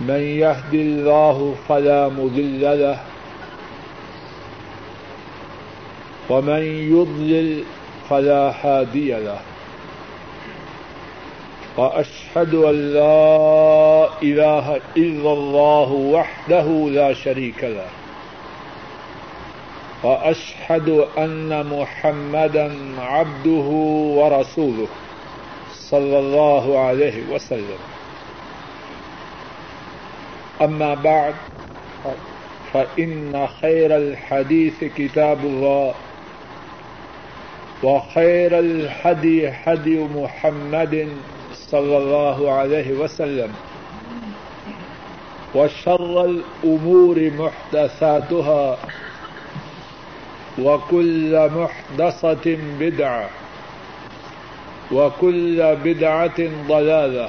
من يهد الله فلا مضل له ومن يضلل فلا هادي له وأشهد أن لا إله إلا الله وحده لا شريك له وأشهد أن محمدا عبده ورسوله صلى الله عليه وسلم أما بعد، فإن خير الحديث كتاب الله، وخير الحدي حدي محمد صلى الله عليه وسلم، وشر الأمور محدثاتها، وكل محدثة بدعة، وكل بدعة ضلالة.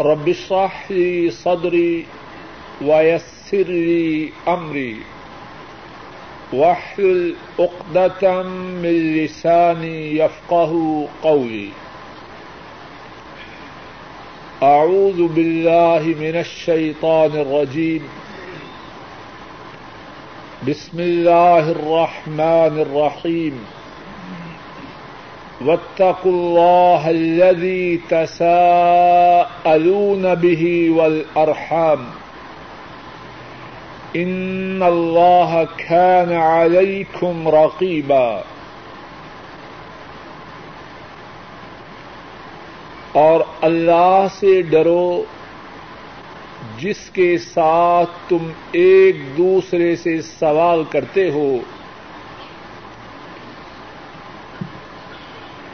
رب اشرح لي صدري ويسر لي أمري واحلل عقدة من لساني يفقه قولي. أعوذ بالله من الشيطان الرجيم. بسم الله الرحمن الرحيم. واتقوا الله الذي تساءلون به والأرحام. ان الله كان عليكم رقيبا. اور اللہ سے ڈرو جس کے ساتھ تم ایک دوسرے سے سوال کرتے ہو۔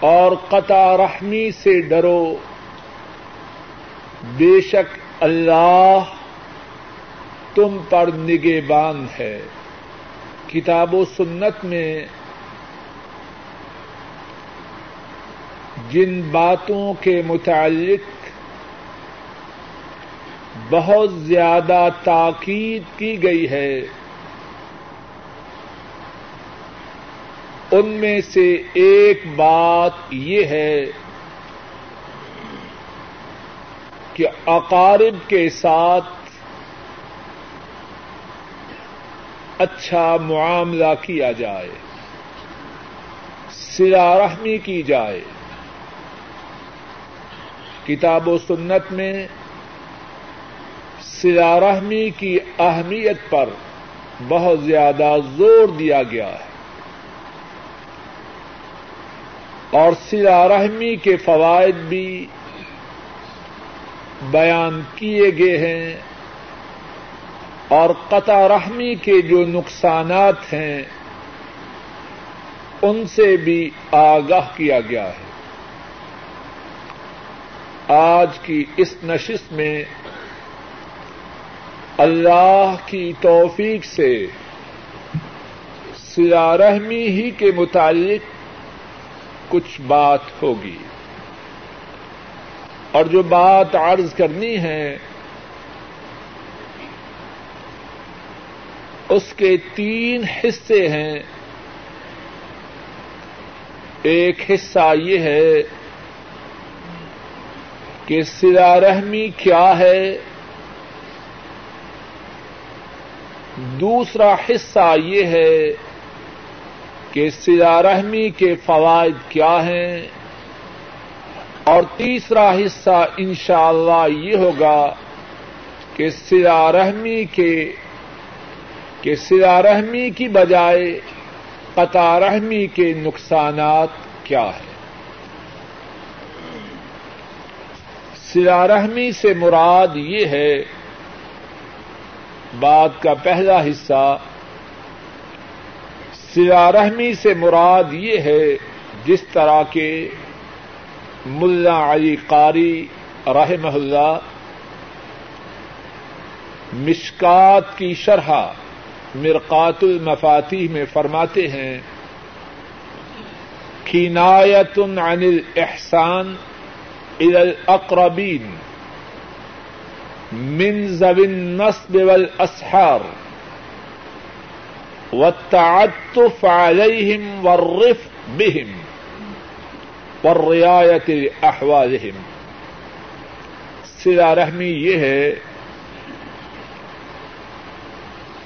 اور قطع رحمی سے ڈرو۔ بے شک اللہ تم پر نگے بان ہے۔ کتاب و سنت میں جن باتوں کے متعلق بہت زیادہ تاکید کی گئی ہے ان میں سے ایک بات یہ ہے کہ اقارب کے ساتھ اچھا معاملہ کیا جائے سلا رحمی کی جائے۔ کتاب و سنت میں سلا رحمی کی اہمیت پر بہت زیادہ زور دیا گیا ہے۔ اور سلا رحمی کے فوائد بھی بیان کیے گئے ہیں اور قطع رحمی کے جو نقصانات ہیں، ان سے بھی آگاہ کیا گیا ہے۔ آج کی اس نشست میں اللہ کی توفیق سے سلا رحمی ہی کے متعلق کچھ بات ہوگی۔ اور جو بات عرض کرنی ہے، اس کے تین حصے ہیں۔ ایک حصہ یہ ہے کہ سلا رحمی کیا ہے۔ دوسرا حصہ یہ ہے کہ سلا رحمی کے فوائد کیا ہیں؟ اور تیسرا حصہ انشاءاللہ یہ ہوگا کہ سلا رحمی کے، کہ سلا رحمی کی بجائے قطع رحمی کے نقصانات کیا ہیں؟ سلا رحمی سے مراد یہ ہے بات کا پہلا حصہ سلا رحمی سے مراد یہ ہے جس طرح کے ملا علی قاری رحم اللہ مشکات کی شرح مرقات المفاتی میں فرماتے ہیں کینایت عن الاحسان الى الاقربین من ذوی النصب والاسحار والتعطف عليهم والرفق بهم والرعاية لأحوالهم سلا رحمی یہ ہے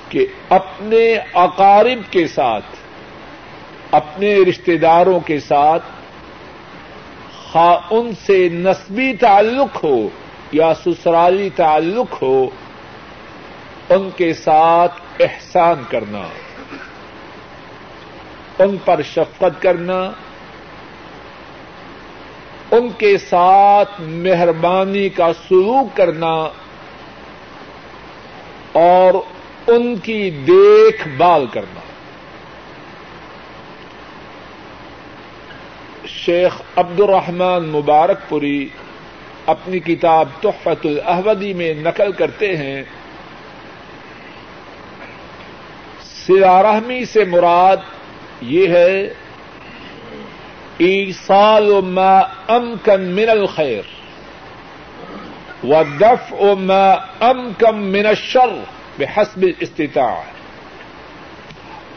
کہ اپنے اقارب کے ساتھ، اپنے رشتے داروں کے ساتھ خواہ ان سے نسبی تعلق ہو یا سسرالی تعلق ہو، ان کے ساتھ احسان کرنا۔ ان پر شفقت کرنا، ان کے ساتھ مہربانی کا سلوک کرنا اور ان کی دیکھ بھال کرنا۔ شیخ عبد الرحمان مبارک پوری اپنی کتاب تحفت الحودی میں نقل کرتے ہیں۔ سرارحمی سے مراد یہ ہے ایسال ما امکن من الخیر و دف او ما امکم من الشر بحسب استطاع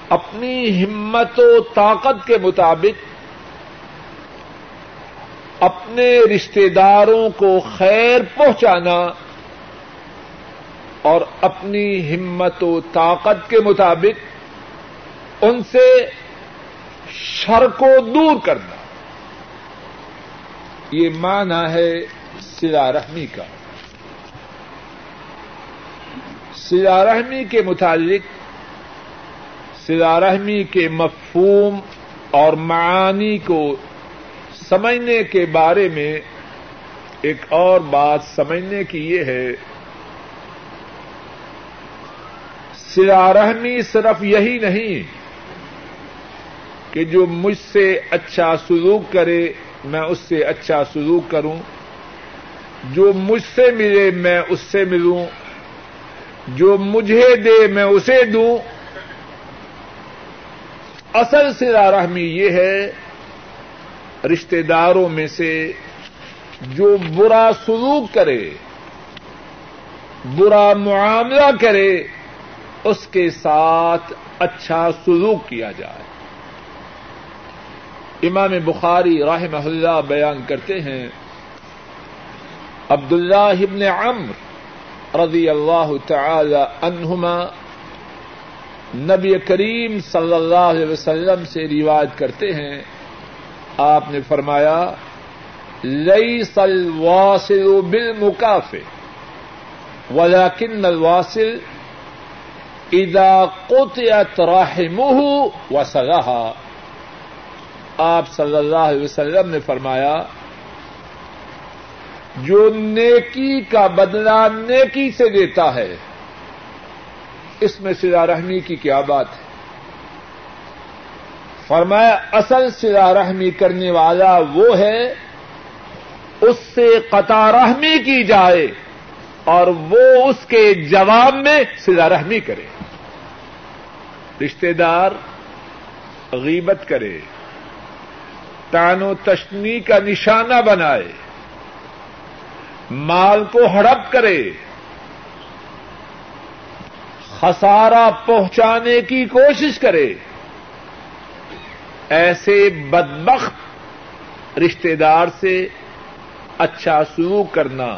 اپنی ہمت و طاقت کے مطابق اپنے رشتے داروں کو خیر پہنچانا اور اپنی ہمت و طاقت کے مطابق ان سے شر کو دور کرنا۔ یہ معنی ہے سلا رحمی کا۔ سلا رحمی کے متعلق، سلا رحمی کے مفہوم اور معانی کو سمجھنے کے بارے میں ایک اور بات سمجھنے کی یہ ہے۔ سلا رحمی صرف یہی نہیں کہ جو مجھ سے اچھا سلوک کرے، میں اس سے اچھا سلوک کروں۔ جو مجھ سے ملے، میں اس سے ملوں۔ جو مجھے دے، میں اسے دوں۔ اصل سلا رحمی یہ ہے رشتے داروں میں سے جو برا سلوک کرے، برا معاملہ کرے، اس کے ساتھ اچھا سلوک کیا جائے۔ امام بخاری راہ محلہ بیان کرتے ہیں عبد اللہ ابن عمر رضی اللہ تعالی عنہما نبی کریم صلی اللہ علیہ وسلم سے روایت کرتے ہیں۔ آپ نے فرمایا لئی سل واصل بل مقاف ولاکن الواصل ادا قطعت رحمه وسلها آپ صلی اللہ علیہ وسلم نے فرمایا، جو نیکی کا بدلہ نیکی سے دیتا ہے، اس میں سلا رحمی کی کیا بات ہے؟ فرمایا، اصل سلا رحمی کرنے والا وہ ہے، اس سے قطع رحمی کی جائے اور وہ اس کے جواب میں سلا رحمی کرے۔ رشتے دار غیبت کرے۔ تان و تشنی کا نشانہ بنائے، مال کو ہڑپ کرے، خسارہ پہنچانے کی کوشش کرے۔ ایسے بدبخت رشتے دار سے اچھا سلوک کرنا،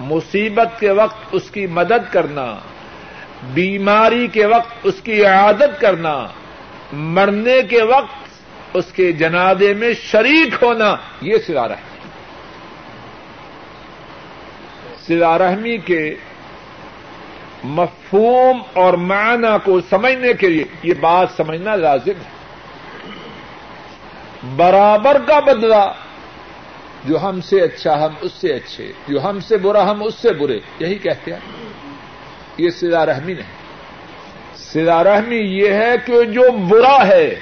مصیبت کے وقت اس کی مدد کرنا، بیماری کے وقت اس کی عادت کرنا، مرنے کے وقت اس کے جنادے میں شریک ہونا، یہ سلا رہا ہے سلا رحمی کے مفہوم اور معنی کو سمجھنے کے لیے یہ بات سمجھنا لازم ہے۔ برابر کا بدلہ، جو ہم سے اچھا ہم اس سے اچھے، جو ہم سے برا ہم اس سے برے، یہی کہتے ہیں۔ یہ سلا رحمی نہیں۔ سلا رحمی یہ ہے کہ جو برا ہے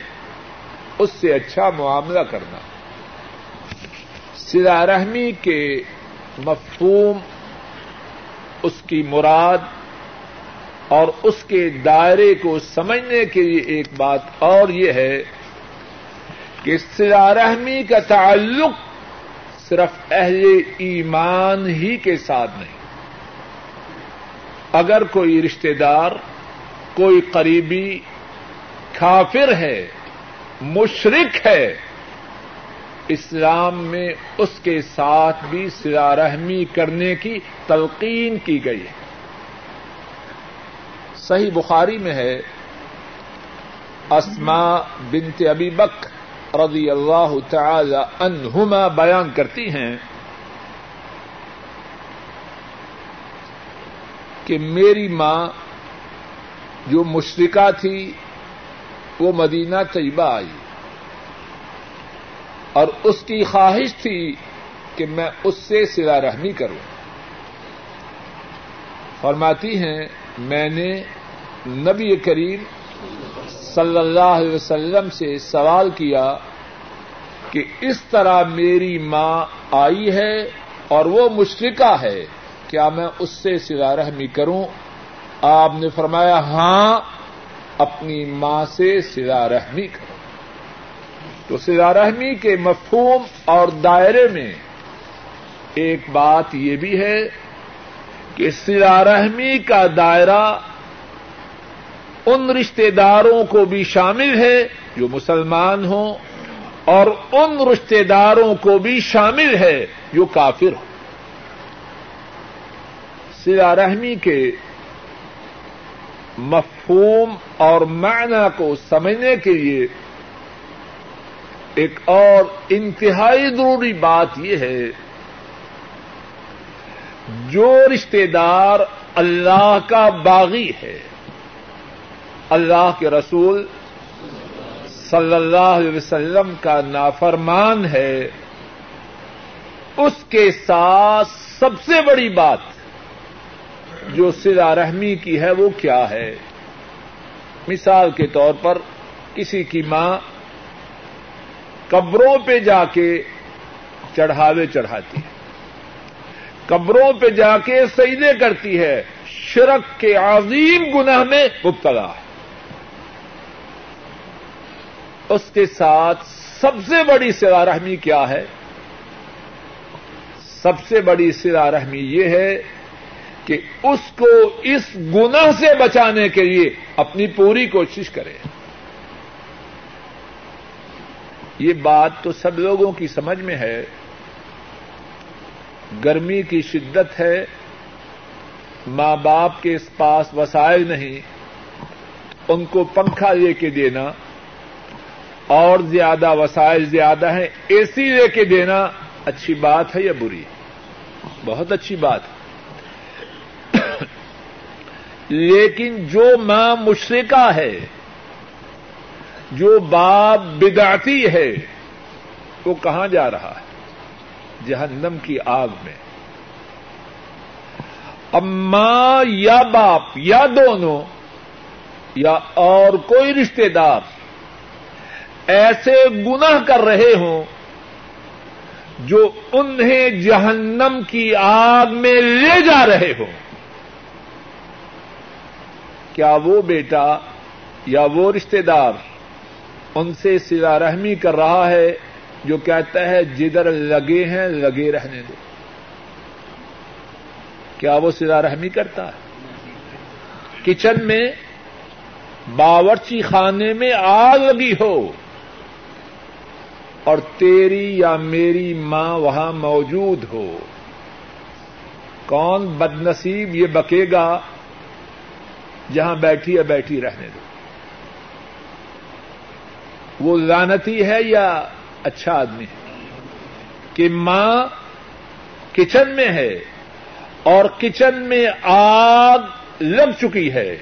اس سے اچھا معاملہ کرنا۔ سلا رحمی کے مفہوم، اس کی مراد اور اس کے دائرے کو سمجھنے کے لیے ایک بات اور یہ ہے کہ سلا رحمی کا تعلق صرف اہل ایمان ہی کے ساتھ نہیں۔ اگر کوئی رشتے دار، کوئی قریبی کافر ہے مشرق ہے۔ اسلام میں اس کے ساتھ بھی سلا رحمی کرنے کی تلقین کی گئی۔ ہے صحیح بخاری میں ہے اسما بنت ابی بک رضی اللہ تعالی عنہما بیان کرتی ہیں کہ میری ماں جو مشرقہ تھی وہ مدینہ طیبہ آئی۔ اور اس کی خواہش تھی کہ میں اس سے سلا رحمی کروں۔ فرماتی ہیں، میں نے نبی کریم صلی اللہ علیہ وسلم سے سوال کیا کہ اس طرح میری ماں آئی ہے اور وہ مشرقہ ہے، کیا میں اس سے سلا رحمی کروں؟ آپ نے فرمایا ہاں۔ اپنی ماں سے سلا رحمی کرو۔ تو سلا رحمی کے مفہوم اور دائرے میں ایک بات یہ بھی ہے کہ سلا رحمی کا دائرہ ان رشتے داروں کو بھی شامل ہے جو مسلمان ہوں اور ان رشتے داروں کو بھی شامل ہے جو کافر ہوں۔ سلا رحمی کے مف مفہوم اور معنی کو سمجھنے کے لیے ایک اور انتہائی ضروری بات یہ ہے، جو رشتے دار اللہ کا باغی ہے، اللہ کے رسول صلی اللہ علیہ وسلم کا نافرمان ہے، اس کے ساتھ سب سے بڑی بات جو سلا رحمی کی ہے وہ کیا ہے؟ مثال کے طور پر کسی کی ماں قبروں پہ جا کے چڑھاوے چڑھاتی ہے۔ قبروں پہ جا کے سجدے کرتی ہے۔ شرک کے عظیم گناہ میں مبتلا ہے۔ اس کے ساتھ سب سے بڑی سلا رحمی کیا ہے؟ سب سے بڑی سلا رحمی یہ ہے کہ اس کو اس گنا سے بچانے کے لیے اپنی پوری کوشش کرے۔ یہ بات تو سب لوگوں کی سمجھ میں ہے۔ گرمی کی شدت ہے۔ ماں باپ کے اس پاس وسائل نہیں۔ ان کو پنکھا لے کے دینا۔ اور زیادہ وسائل زیادہ ہیں۔ اے سی لے کے دینا۔ اچھی بات ہے یا بری؟ بہت اچھی بات۔ ہے لیکن جو ماں مشرقہ ہے، جو باپ بدعتی ہے، وہ کہاں جا رہا ہے؟ جہنم کی آگ میں۔ اب ماں یا باپ یا دونوں یا اور کوئی رشتے دار ایسے گناہ کر رہے ہوں جو انہیں جہنم کی آگ میں لے جا رہے ہوں۔ کیا وہ بیٹا یا وہ رشتے دار ان سے سلا رحمی کر رہا ہے جو کہتا ہے جدھر لگے ہیں لگے رہنے دو۔ کیا وہ سلا رحمی کرتا ہے؟ کچن میں باورچی خانے میں آگ لگی ہو اور تیری یا میری ماں وہاں موجود ہو۔ کون بد نصیب یہ بکے گا جہاں بیٹھی ہے بیٹھی رہنے دو۔ وہ لانتی ہے یا اچھا آدمی ہے؟ کہ ماں کچن میں ہے اور کچن میں آگ لگ چکی ہے۔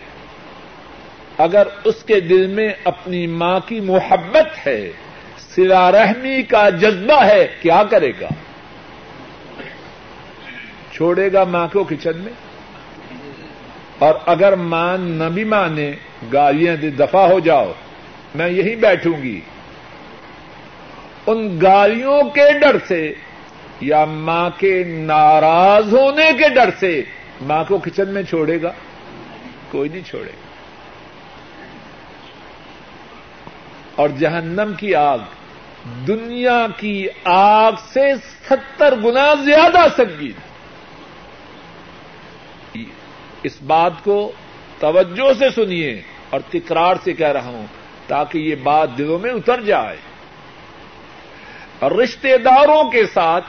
اگر اس کے دل میں اپنی ماں کی محبت ہے، سلا رحمی کا جذبہ ہے، کیا کرے گا؟ چھوڑے گا ماں کو کچن میں؟ اور اگر ماں نہ بھی مانے گالیاں دے دفاع ہو جاؤ، میں یہی بیٹھوں گی۔ ان گالیوں کے ڈر سے یا ماں کے ناراض ہونے کے ڈر سے ماں کو کچن میں چھوڑے گا؟ کوئی نہیں چھوڑے گا۔ اور جہنم کی آگ، دنیا کی آگ سے ستر گنا زیادہ سنگین۔ اس بات کو توجہ سے سنیے اور تکرار سے کہہ رہا ہوں تاکہ یہ بات دلوں میں اتر جائے۔ اور رشتے داروں کے ساتھ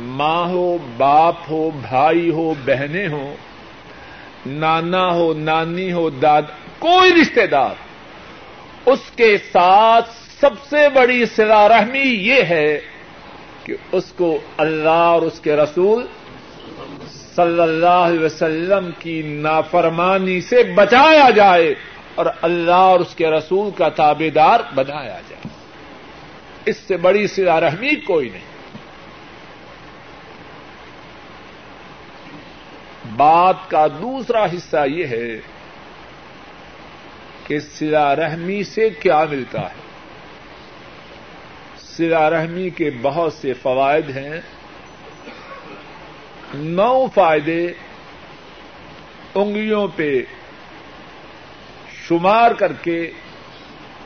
ماں ہو، باپ ہو، بھائی ہو، بہنیں ہو نانا ہو، نانی ہو، داد، کوئی رشتے دار، اس کے ساتھ سب سے بڑی سلا رحمی یہ ہے کہ اس کو اللہ اور اس کے رسول صلی اللہ علیہ وسلم کی نافرمانی سے بچایا جائے اور اللہ اور اس کے رسول کا تابے دار بنایا جائے۔ اس سے بڑی سلا رحمی کوئی نہیں۔ بات کا دوسرا حصہ یہ ہے کہ سلا رحمی سے کیا ملتا ہے۔ سلا رحمی کے بہت سے فوائد ہیں۔ نو فائدے انگلیوں پہ شمار کر کے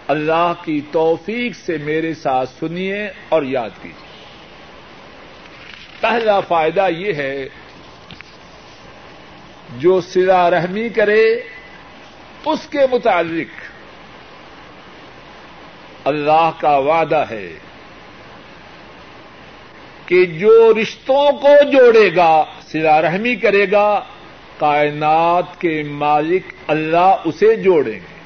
اللہ کی توفیق سے میرے ساتھ سنیے اور یاد کیجیے۔ پہلا فائدہ یہ ہے، جو سلا رحمی کرے، اس کے متعلق اللہ کا وعدہ ہے۔ کہ جو رشتوں کو جوڑے گا سلا رحمی کرے گا، کائنات کے مالک اللہ اسے جوڑیں گے۔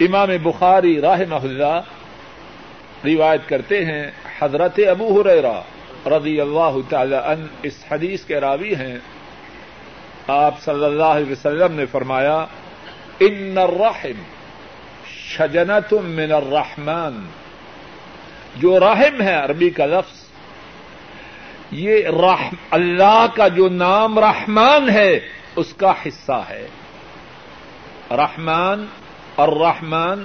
امام بخاری راہ محلہ روایت کرتے ہیں، حضرت ابو ہریرا رضی اللہ تعالی ان اس حدیث کے راوی ہیں۔ آپ صلی اللہ علیہ وسلم نے فرمایا، ان الرحم شجنت من الرحمن. جو رحم ہے عربی کا لفظ. یہ رحم، اللہ کا جو نام رحمان ہے، اس کا حصہ ہے. رحمان اور رحمان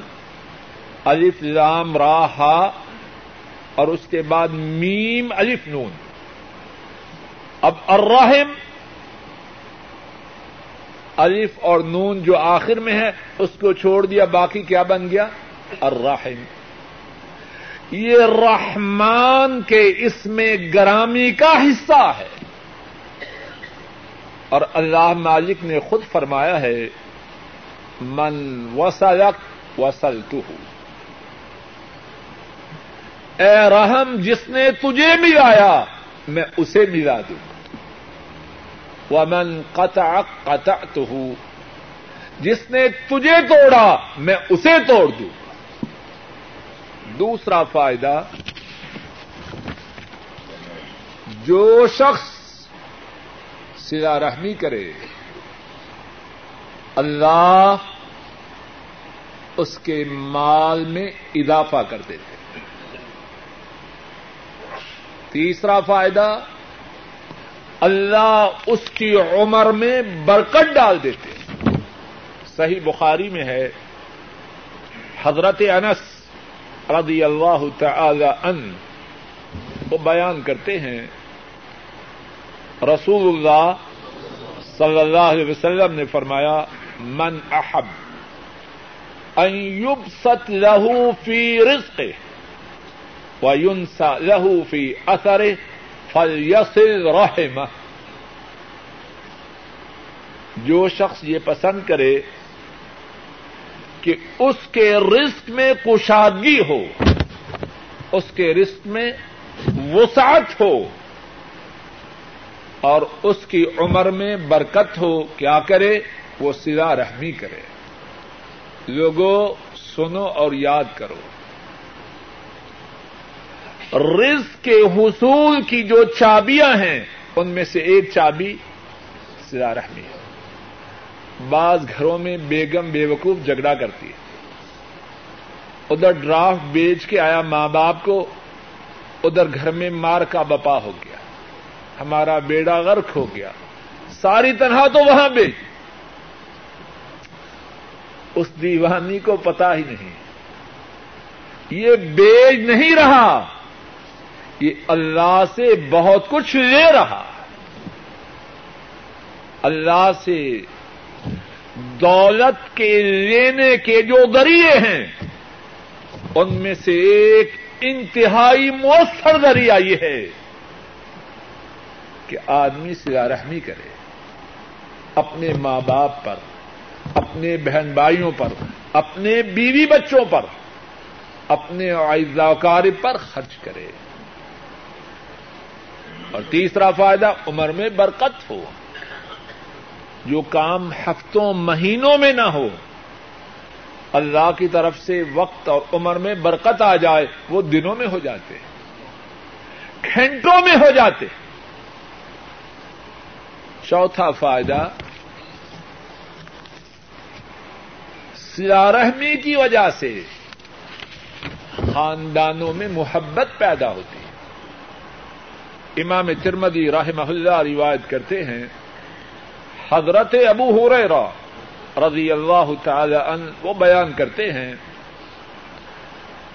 الف، لام راہا اور اس کے بعد میم، الف، نون. اب الرحم الف اور نون جو آخر میں ہے، اس کو چھوڑ دیا، باقی کیا بن گیا؟ الرحم۔ یہ رحمان کے اس میں گرامی کا حصہ ہے۔ اور اللہ مالک نے خود فرمایا ہے، من وسلک وسلت اے رحم، جس نے تجھے ملایا، میں اسے ملا دوں۔ ومن قطع قطعت جس نے تجھے توڑا، میں اسے توڑ دوں۔ دوسرا فائدہ، جو شخص سلا رحمی کرے، اللہ اس کے مال میں اضافہ کر دیتے۔ تیسرا فائدہ اللہ اس کی عمر میں برکت ڈال دیتے صحیح بخاری میں ہے، حضرت انس رضی اللہ تعالی ان وہ بیان کرتے ہیں، رسول اللہ صلی اللہ علیہ وسلم نے فرمایا، من احب ان يبسط له في رزقه وينسى له في اثره فليصل رحمه۔ جو شخص یہ پسند کرے کہ اس کے رزق میں کشادگی ہو، اس کے رزق میں وسعت ہو اور اس کی عمر میں برکت ہو، کیا کرے؟ وہ سلا رحمی کرے۔ لوگوں، سنو اور یاد کرو۔ رزق کے حصول کی جو چابیاں ہیں، ان میں سے ایک چابی سلا رحمی ہے۔ بعض گھروں میں بیگم بے وقوف جھگڑا کرتی ہے۔ ادھر ڈرافٹ بیچ کے آیا ماں باپ کو، ادھر گھر میں مار کا بپا ہو گیا۔ ہمارا بیڑا غرق ہو گیا۔ ساری تنہا تو وہاں بیچ اس دیوانی کو پتا ہی نہیں۔ یہ بیچ نہیں رہا۔ یہ اللہ سے بہت کچھ لے رہا اللہ سے دولت کے لینے کے جو ذریعے ہیں، ان میں سے ایک انتہائی مؤثر ذریعہ یہ ہے کہ آدمی سلا رحمی کرے۔ اپنے ماں باپ پر، اپنے بہن بھائیوں پر، اپنے بیوی بچوں پر، اپنے آئزاکار پر خرچ کرے۔ اور تیسرا فائدہ عمر میں برکت ہو۔ جو کام ہفتوں، مہینوں میں نہ ہو، اللہ کی طرف سے وقت اور عمر میں برکت آ جائے، وہ دنوں میں ہو جاتے گھنٹوں میں ہو جاتے چوتھا فائدہ رحمی کی وجہ سے خاندانوں میں محبت پیدا ہوتی ہے۔ امام ترمدی رحمہ اللہ روایت کرتے ہیں، حضرت ابو ہو رضی اللہ تعالی عنہ وہ بیان کرتے ہیں،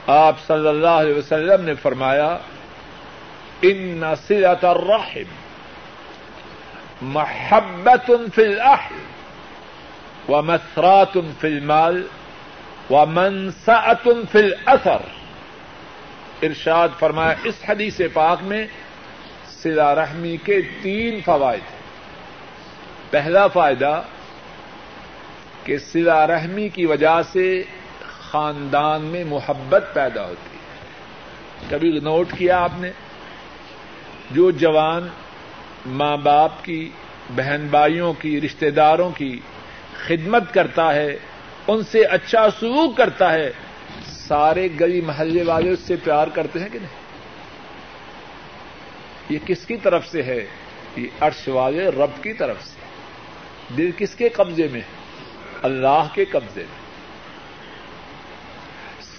آپ صلی اللہ علیہ وسلم نے فرمایا، ان سلت الرحم محبت فی الاہل و مسرات فی المال و منسعت فی الاثر۔ ارشاد فرمایا، اس حدیث پاک میں سلا رحمی کے تین فوائد ہیں۔ پہلا فائدہ کہ سلا رحمی کی وجہ سے خاندان میں محبت پیدا ہوتی ہے۔ کبھی نوٹ کیا آپ نے؟ جو جوان ماں باپ کی، بہن بھائیوں کی رشتے داروں کی خدمت کرتا ہے، ان سے اچھا سلوک کرتا ہے، سارے گلی محلے والے اس سے پیار کرتے ہیں کہ نہیں؟ یہ کس کی طرف سے ہے؟ یہ عرش والے رب کی طرف سے۔ دل کس کے قبضے میں ہے؟ اللہ کے قبضے میں۔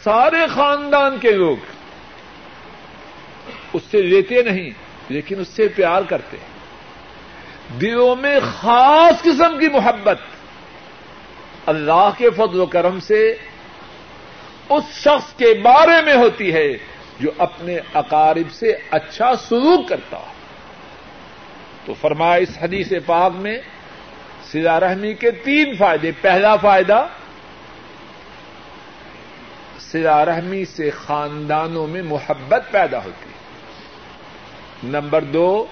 سارے خاندان کے لوگ اس سے لیتے نہیں، لیکن اس سے پیار کرتے دلوں میں خاص قسم کی محبت اللہ کے فضل و کرم سے اس شخص کے بارے میں ہوتی ہے۔ جو اپنے اقارب سے اچھا سلوک کرتا ہو۔ تو فرمایا اس حدیث پاک میں سلا رحمی کے تین فائدے۔ پہلا فائدہ سلا رحمی سے خاندانوں میں محبت پیدا ہوتی ہے۔ نمبر دو،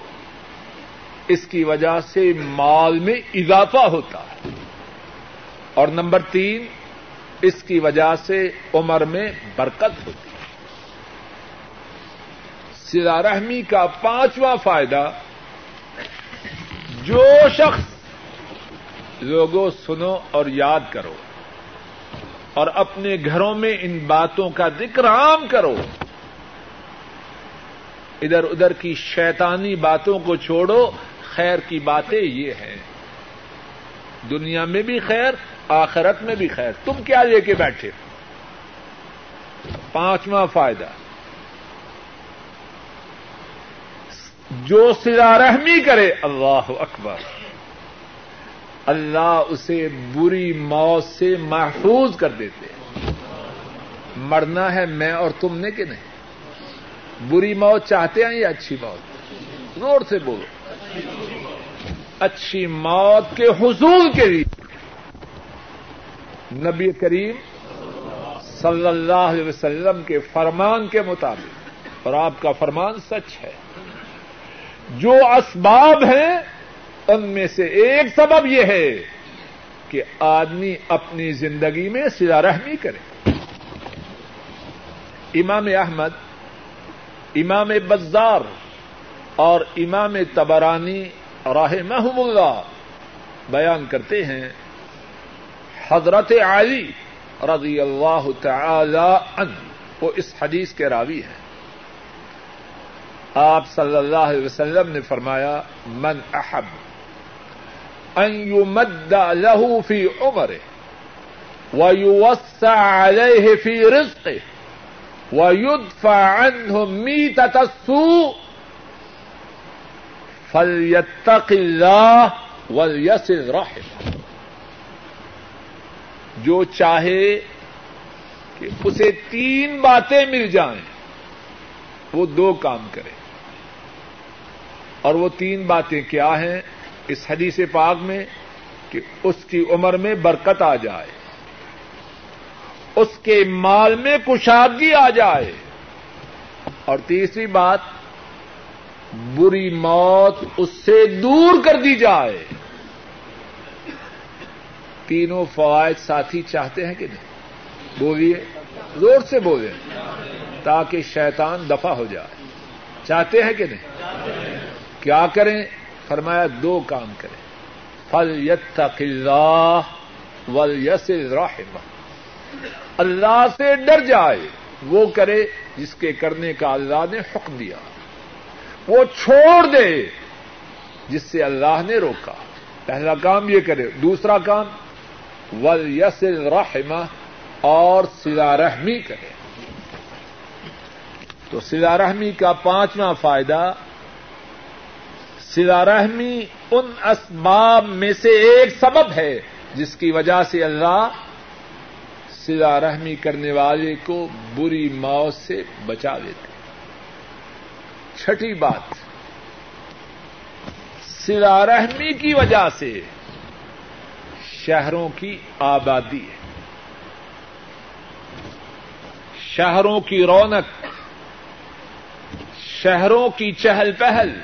اس کی وجہ سے مال میں اضافہ ہوتا ہے۔ اور نمبر تین، اس کی وجہ سے عمر میں برکت ہوتی ہے۔ سلا رحمی کا پانچواں فائدہ، جو شخص لوگوں سنو اور یاد کرو اور اپنے گھروں میں ان باتوں کا ذکر عام کرو۔ ادھر ادھر کی شیطانی باتوں کو چھوڑو، خیر کی باتیں یہ ہیں۔ دنیا میں بھی خیر، آخرت میں بھی خیر۔ تم کیا لے کے بیٹھے؟ پانچواں فائدہ۔ جو سلا رحمی کرے، اللہ اکبر۔ اللہ اسے بری موت سے محفوظ کر دیتے مرنا ہے میں اور تم نے کہ نہیں؟ بری موت چاہتے ہیں یا اچھی موت؟ زور سے بولو۔ اچھی موت کے حصول کے لیے۔ نبی کریم صلی اللہ علیہ وسلم کے فرمان کے مطابق۔ اور آپ کا فرمان سچ ہے۔ جو اسباب ہیں، ان میں سے ایک سبب یہ ہے کہ آدمی اپنی زندگی میں سلا رحمی کرے۔ امام احمد، امام بزار اور امام تبرانی راہ محم اللہ بیان کرتے ہیں، حضرت علی رضی اللہ تعالی عنہ، وہ اس حدیث کے راوی ہیں۔ آپ صلی اللہ علیہ وسلم نے فرمایا، من احب ان يمد له في عمره ويوسع عليه في رزقه ويدفع عنه ميتة السوء فليتق الله وليصل رحمه جو چاہے کہ اسے تین باتیں مل جائیں، وہ دو کام کرے۔ اور وہ تین باتیں کیا ہیں اس حدیث پاک میں کہ اس کی عمر میں برکت آ جائے، اس کے مال میں کشادگی آ جائے۔ اور تیسری بات، بری موت اس سے دور کر دی جائے۔ تینوں فوائد ساتھی چاہتے ہیں کہ نہیں؟ بولیے، زور سے بولیں تاکہ شیطان دفع ہو جائے۔ چاہتے ہیں کہ نہیں؟ کیا کریں؟ فرمایا، دو کام کریں۔ فل یت اللہ ول یس رحم اللہ سے ڈر جائے، وہ کرے جس کے کرنے کا اللہ نے حکم دیا۔ وہ چھوڑ دے جس سے اللہ نے روکا۔ پہلا کام یہ کرے، دوسرا کام ول یس رحمہ اور سلا رحمی کرے۔ تو سلا رحمی کا پانچواں فائدہ سلا رحمی ان اسباب میں سے ایک سبب ہے جس کی وجہ سے اللہ سلا رحمی کرنے والے کو بری موت سے بچا دیتے چھٹی بات سلا رحمی کی وجہ سے شہروں کی آبادی ہے۔ شہروں کی رونق، شہروں کی چہل پہل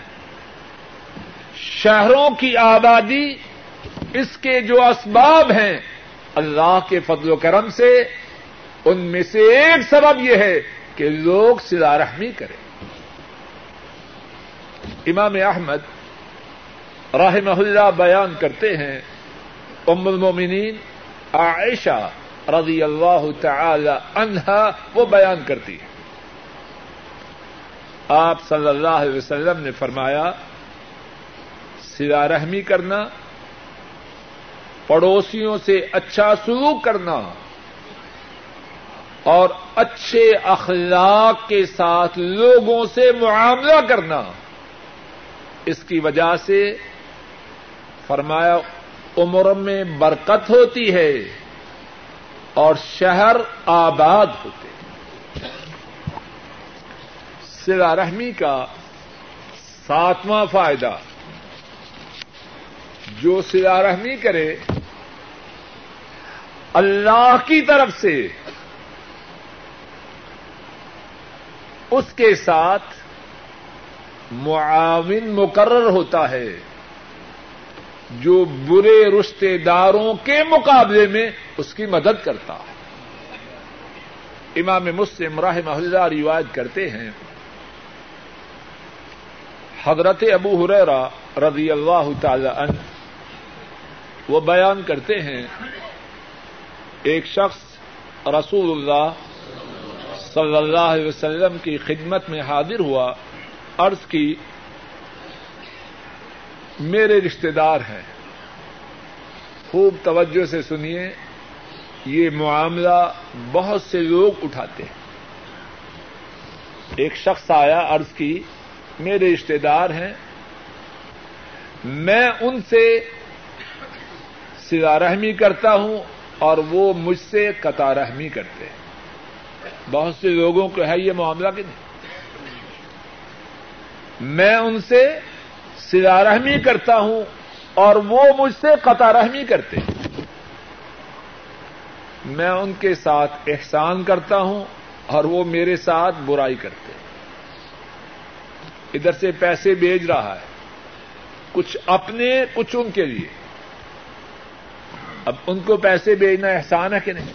شہروں کی آبادی اس کے جو اسباب ہیں، اللہ کے فضل و کرم سے، ان میں سے ایک سبب یہ ہے کہ لوگ سلا رحمی کریں۔ امام احمد رحمہ اللہ بیان کرتے ہیں، ام المومنین عائشہ رضی اللہ تعالی عنہا وہ بیان کرتی ہے۔ آپ صلی اللہ علیہ وسلم نے فرمایا سلا رحمی کرنا، پڑوسیوں سے اچھا سلوک کرنا اور اچھے اخلاق کے ساتھ لوگوں سے معاملہ کرنا۔ اس کی وجہ سے فرمایا، عمر میں برکت ہوتی ہے اور شہر آباد ہوتے سلا رحمی کا ساتواں فائدہ۔ جو سلا رحمی کرے، اللہ کی طرف سے اس کے ساتھ معاون مقرر ہوتا ہے، جو برے رشتے داروں کے مقابلے میں اس کی مدد کرتا ہے۔ امام مسلم راہ محلہ روایت کرتے ہیں، حضرت ابو حریرا رضی اللہ تعالی عنہ وہ بیان کرتے ہیں ایک شخص رسول اللہ صلی اللہ علیہ وسلم کی خدمت میں حاضر ہوا، عرض کی، میرے رشتے دار ہیں۔ خوب توجہ سے سنیے، یہ معاملہ بہت سے لوگ اٹھاتے ہیں۔ ایک شخص آیا، عرض کی، میرے رشتے دار ہیں، میں ان سے سلا رحمی کرتا ہوں اور وہ مجھ سے قطع رحمی کرتے ہیں۔ بہت سے لوگوں کو ہے یہ معاملہ کہ نہیں۔ میں ان سے سلا رحمی کرتا ہوں اور وہ مجھ سے قطع رحمی کرتے ہیں۔ میں ان کے ساتھ احسان کرتا ہوں اور وہ میرے ساتھ برائی کرتے ہیں۔ ادھر سے پیسے بھیج رہا ہے۔ کچھ اپنے، کچھ ان کے لیے۔ اب ان کو پیسے بھیجنا احسان ہے کہ نہیں؟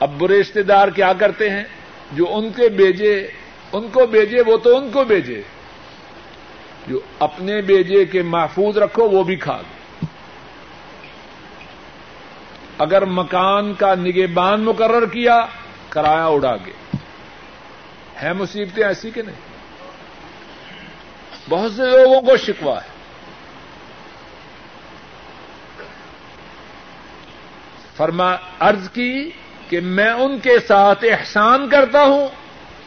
اب برے رشتے دار کیا کرتے ہیں؟ جو ان کے بھیجے، ان کو بھیجے، وہ تو ان کو بھیجے۔ جو اپنے بیجے کے محفوظ رکھو، وہ بھی کھا دو اگر مکان کا نگہبان مقرر کیا، کرایہ اڑا گے۔ ہے مصیبتیں ایسی کہ نہیں؟ بہت سے لوگوں کو شکوا ہے۔ فرما ارض کی کہ میں ان کے ساتھ احسان کرتا ہوں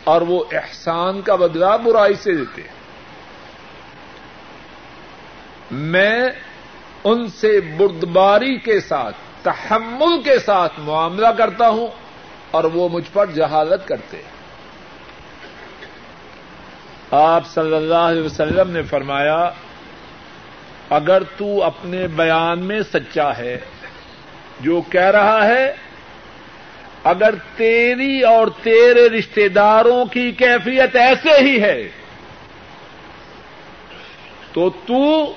اور وہ احسان کا بدلا برائی سے دیتے ہیں۔ میں ان سے بردباری کے ساتھ، تحمل کے ساتھ معاملہ کرتا ہوں اور وہ مجھ پر جہالت کرتے ہیں۔ آپ صلی اللہ علیہ وسلم نے فرمایا، اگر تو اپنے بیان میں سچا ہے جو کہہ رہا ہے، اگر تیری اور تیرے رشتے داروں کی کیفیت ایسے ہی ہے، تو تو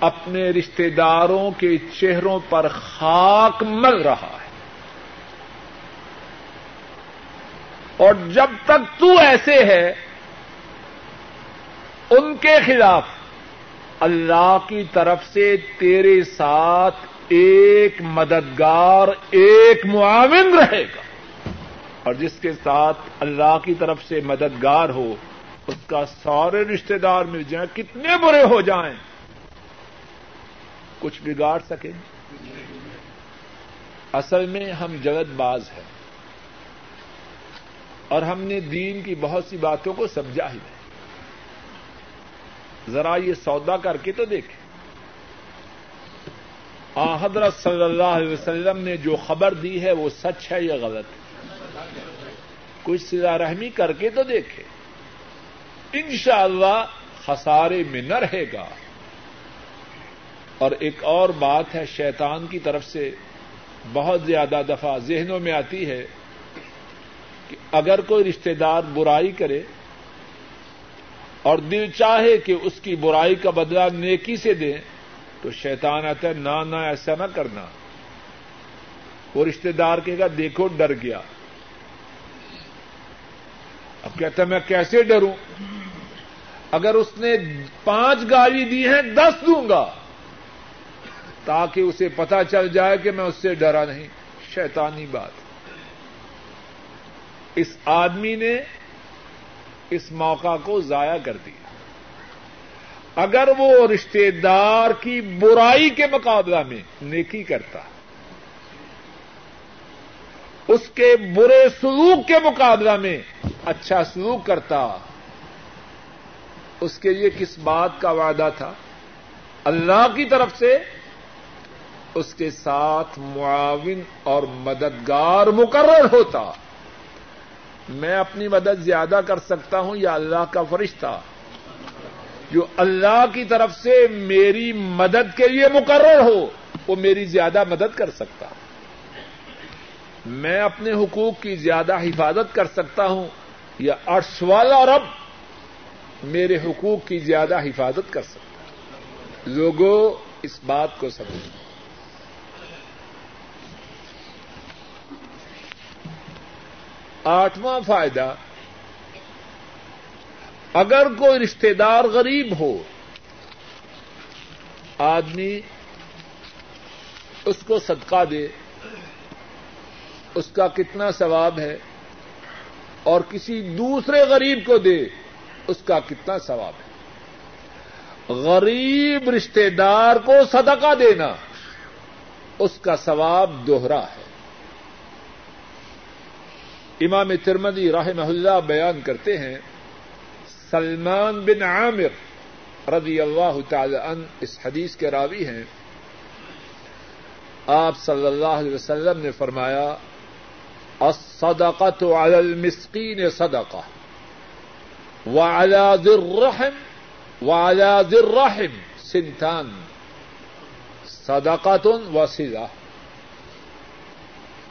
اپنے رشتے داروں کے چہروں پر خاک مل رہا ہے۔ اور جب تک تو ایسے ہے، ان کے خلاف اللہ کی طرف سے تیرے ساتھ ایک مددگار، ایک معاون رہے گا۔ اور جس کے ساتھ اللہ کی طرف سے مددگار ہو، اس کا سارے رشتے دار مل جائیں، کتنے برے ہو جائیں۔ کچھ بگاڑ سکیں۔ اصل میں ہم جگت باز ہیں۔ اور ہم نے دین کی بہت سی باتوں کو سمجھا ہی نہیں۔ ذرا یہ سودا کر کے تو دیکھیں۔ حضرت صلی اللہ علیہ وسلم نے جو خبر دی ہے، وہ سچ ہے یا غلط؟ ہے کچھ سزا رحمی کر کے تو دیکھے۔ انشاءاللہ اللہ خسارے میں نہ رہے گا۔ اور ایک اور بات ہے، شیطان کی طرف سے بہت زیادہ دفعہ ذہنوں میں آتی ہے کہ اگر کوئی رشتے دار برائی کرے اور دل چاہے کہ اس کی برائی کا بدلہ نیکی سے دیں تو شیطان آتا ہے، نہ نہ ایسا نہ کرنا۔ وہ رشتے دار کہے گا، دیکھو، ڈر گیا۔ اب کہتا ہے، میں کیسے ڈروں؟ اگر اس نے پانچ گاڑی دی ہے دس دوں گا۔ تاکہ اسے پتا چل جائے کہ میں اس سے ڈرا نہیں۔ شیطانی بات۔ اس آدمی نے اس موقع کو ضائع کر دیا۔ اگر وہ رشتے دار کی برائی کے مقابلہ میں نیکی کرتا، اس کے برے سلوک کے مقابلہ میں اچھا سلوک کرتا، اس کے لیے کس بات کا وعدہ تھا؟ اللہ کی طرف سے اس کے ساتھ معاون اور مددگار مقرر ہوتا۔ میں اپنی مدد زیادہ کر سکتا ہوں یا اللہ کا فرشتہ؟ جو اللہ کی طرف سے میری مدد کے لیے مقرر ہو، وہ میری زیادہ مدد کر سکتا۔ میں اپنے حقوق کی زیادہ حفاظت کر سکتا ہوں یا عرش والا رب میرے حقوق کی زیادہ حفاظت کر سکتا۔ لوگوں اس بات کو سمجھ آٹھواں فائدہ اگر کوئی رشتے دار غریب ہو، آدمی اس کو صدقہ دے، اس کا کتنا ثواب ہے اور کسی دوسرے غریب کو دے، اس کا کتنا ثواب ہے۔ غریب رشتے دار کو صدقہ دینا، اس کا ثواب دوہرا ہے۔ امام ترمدی رحمہ اللہ بیان کرتے ہیں سلمان بن عامر رضی اللہ تعالی عنہ اس حدیث کے راوی ہیں۔ آپ صلی اللہ علیہ وسلم نے فرمایا الصدقة على المسكين صدقة وعلى ذي الرحم وعلى ذي الرحم سنتان صدقة وصلة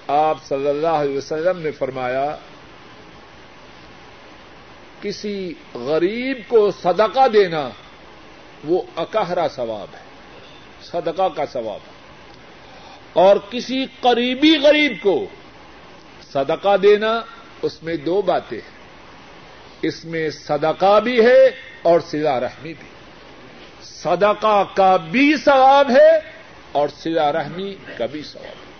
آپ صلی اللہ علیہ وسلم نے فرمایا کسی غریب کو صدقہ دینا وہ اکہرا ثواب ہے، صدقہ کا ثواب اور کسی قریبی غریب کو صدقہ دینا اس میں دو باتیں ہیں۔ اس میں صدقہ بھی ہے اور سلا رحمی بھی۔ صدقہ کا بھی ثواب ہے اور سلا رحمی کا بھی ثواب ہے۔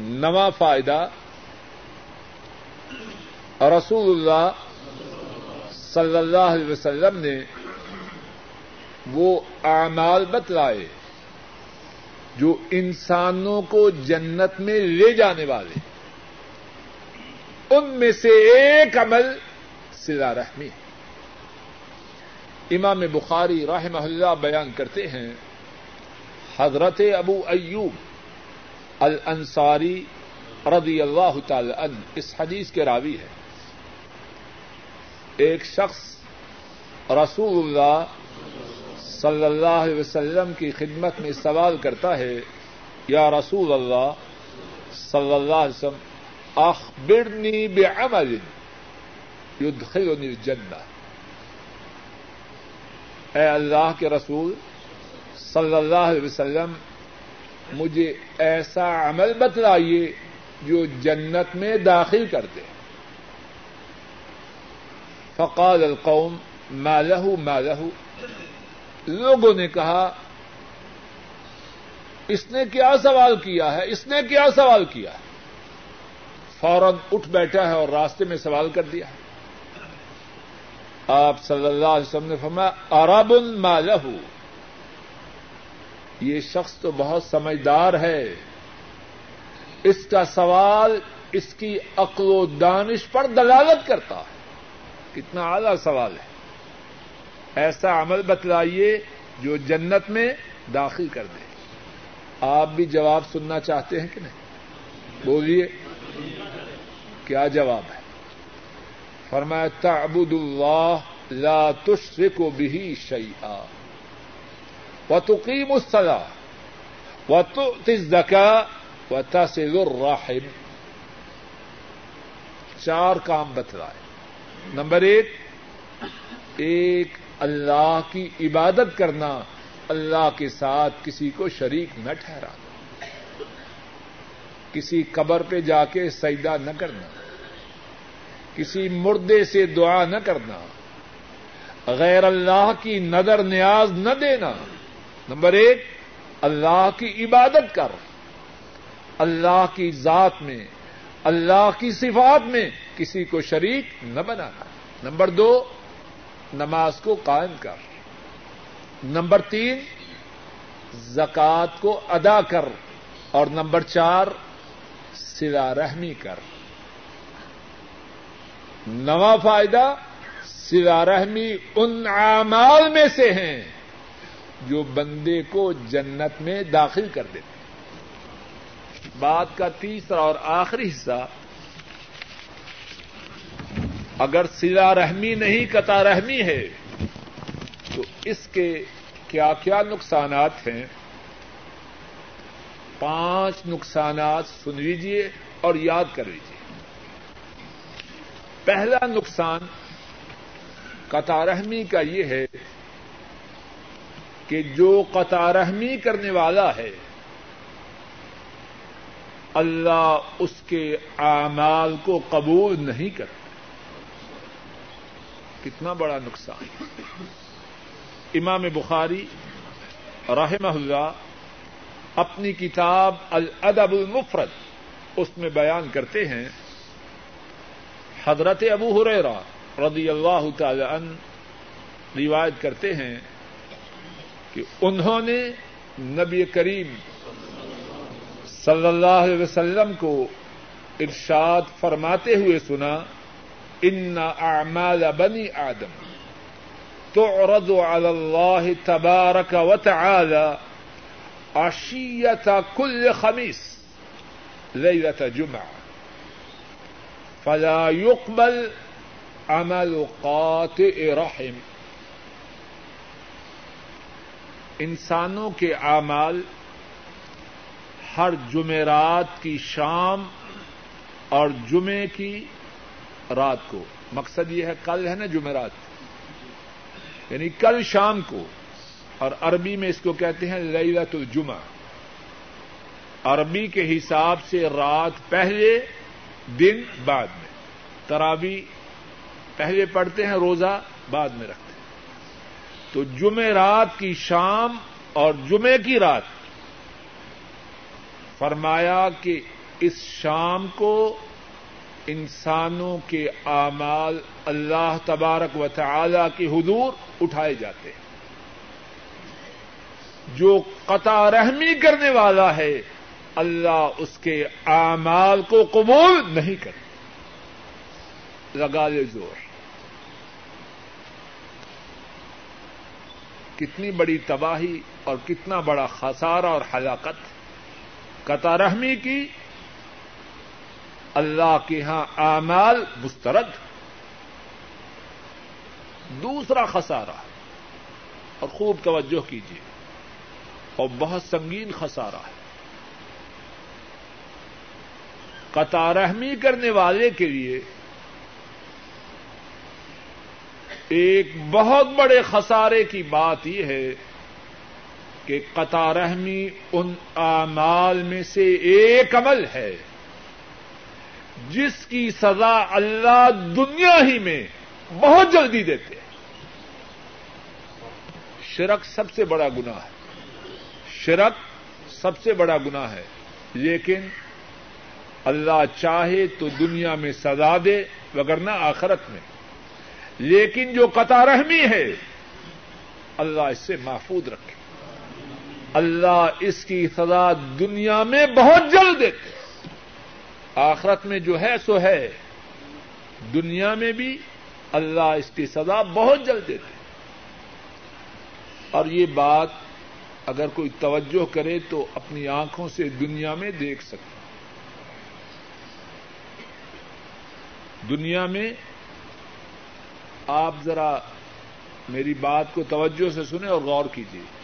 نواں فائدہ رسول اللہ صلی اللہ علیہ وسلم نے وہ اعمال بتلائے جو انسانوں کو جنت میں لے جانے والے ان میں سے ایک عمل سلا رحمی امام بخاری رحمہ اللہ بیان کرتے ہیں، حضرت ابو ایوب الانصاری رضی اللہ تعالی عنہ اس حدیث کے راوی ہے ایک شخص رسول اللہ صلی اللہ علیہ وسلم کی خدمت میں سوال کرتا ہے، یا رسول اللہ صلی اللہ علیہ وسلم، اخبرنی بعمل يدخلني الجنہ۔ اے اللہ کے رسول صلی اللہ علیہ وسلم، مجھے ایسا عمل بتلائیے جو جنت میں داخل کر دے۔ فقال القوم ما له ما له. لوگوں نے کہا، اس نے کیا سوال کیا ہے؟ اس نے کیا سوال کیا ہے؟ فوراً اٹھ بیٹھا ہے اور راستے میں سوال کر دیا ہے۔ آپ صلی اللہ علیہ وسلم نے فرمایا ارب ما له. یہ شخص تو بہت سمجھدار ہے۔ اس کا سوال اس کی عقل و دانش پر دلالت کرتا ہے۔ کتنا اعلی سوال ہے۔ ایسا عمل بتلائیے جو جنت میں داخل کر دے۔ آپ بھی جواب سننا چاہتے ہیں کہ نہیں؟ بولیے، کیا جواب ہے؟ فرمایا، تعبد اللہ لا تشرک به شیئا۔ وتقیم الصلاة، وتؤتي الزکاة، وتصل الرحم۔ چار کام بتلائے۔ نمبر ایک ایک اللہ کی عبادت کرنا، اللہ کے ساتھ کسی کو شریک نہ ٹھہرا کسی قبر پہ جا کے سجدہ نہ کرنا، کسی مردے سے دعا نہ کرنا، غیر اللہ کی نظر نیاز نہ دینا۔ نمبر ایک، اللہ کی عبادت کر، اللہ کی ذات میں، اللہ کی صفات میں۔ کسی کو شریک نہ بنانا نمبر دو، نماز کو قائم کر۔ نمبر تین زکات کو ادا کر۔ اور نمبر چار سلا رحمی کر۔ نواں فائدہ سلا رحمی ان اعمال میں سے ہیں جو بندے کو جنت میں داخل کر دیتے بات کا تیسرا اور آخری حصہ اگر سلا رحمی نہیں، قطع رحمی ہے، تو اس کے کیا کیا نقصانات ہیں؟ پانچ نقصانات سن لیجیے اور یاد کر لیجیے پہلا نقصان قطع رحمی کا یہ ہے کہ جو قطع رحمی کرنے والا ہے، اللہ اس کے اعمال کو قبول نہیں کرتا۔ کتنا بڑا نقصان امام بخاری رحمہ اللہ اپنی کتاب الادب المفرد اس میں بیان کرتے ہیں۔ حضرت ابو ہریرا رضی اللہ تعالی عنہ روایت کرتے ہیں کہ انہوں نے نبی کریم صلی اللہ علیہ وسلم کو ارشاد فرماتے ہوئے سنا ان اعمال بنی آدم تعرض على الله تبارك وتعالى عشية كل خميس ليلة جمعة. فلا يقبل عمل قاطع رحم. انسانوں کے اعمال ہر جمعرات کی شام اور جمعے کی رات کو۔ مقصد یہ ہے کل ہے نا جمعرات۔ یعنی کل شام کو۔ اور عربی میں اس کو کہتے ہیں لیلت الجمعہ۔ عربی کے حساب سے رات پہلے، دن بعد میں۔ ترابی پہلے پڑھتے ہیں، روزہ بعد میں رکھتے ہیں۔ تو جمعے رات کی شام اور جمعے کی رات۔ فرمایا کہ اس شام کو انسانوں کے اعمال اللہ تبارک و تعالی کی حضور اٹھائے جاتے ہیں۔ جو قطع رحمی کرنے والا ہے، اللہ اس کے اعمال کو قبول نہیں کرتے لگا لے زور۔ کتنی بڑی تباہی اور کتنا بڑا خسارہ اور ہلاکت۔ قطع رحمی کی اللہ کے ہاں اعمال مسترد دوسرا خسارہ اور خوب توجہ کیجیے اور بہت سنگین خسارہ ہے۔ قطع رحمی کرنے والے کے لیے ایک بہت بڑے خسارے کی بات یہ ہے کہ قطع رحمی ان اعمال میں سے ایک عمل ہے۔ جس کی سزا اللہ دنیا ہی میں بہت جلدی دیتے ہیں۔ شرک سب سے بڑا گنا ہے۔ شرک سب سے بڑا گنا ہے۔ لیکن اللہ چاہے تو دنیا میں سزا دے وگرنہ آخرت میں۔ لیکن جو قطع رحمی ہے، اللہ اس سے محفوظ رکھے۔ اللہ اس کی سزا دنیا میں بہت جلد دیتے آخرت میں جو ہے سو ہے۔ دنیا میں بھی اللہ اس کی سزا بہت جلد دیتے اور یہ بات اگر کوئی توجہ کرے تو اپنی آنکھوں سے دنیا میں دیکھ سکتے دنیا میں آپ ذرا میری بات کو توجہ سے سنیں اور غور کیجیے۔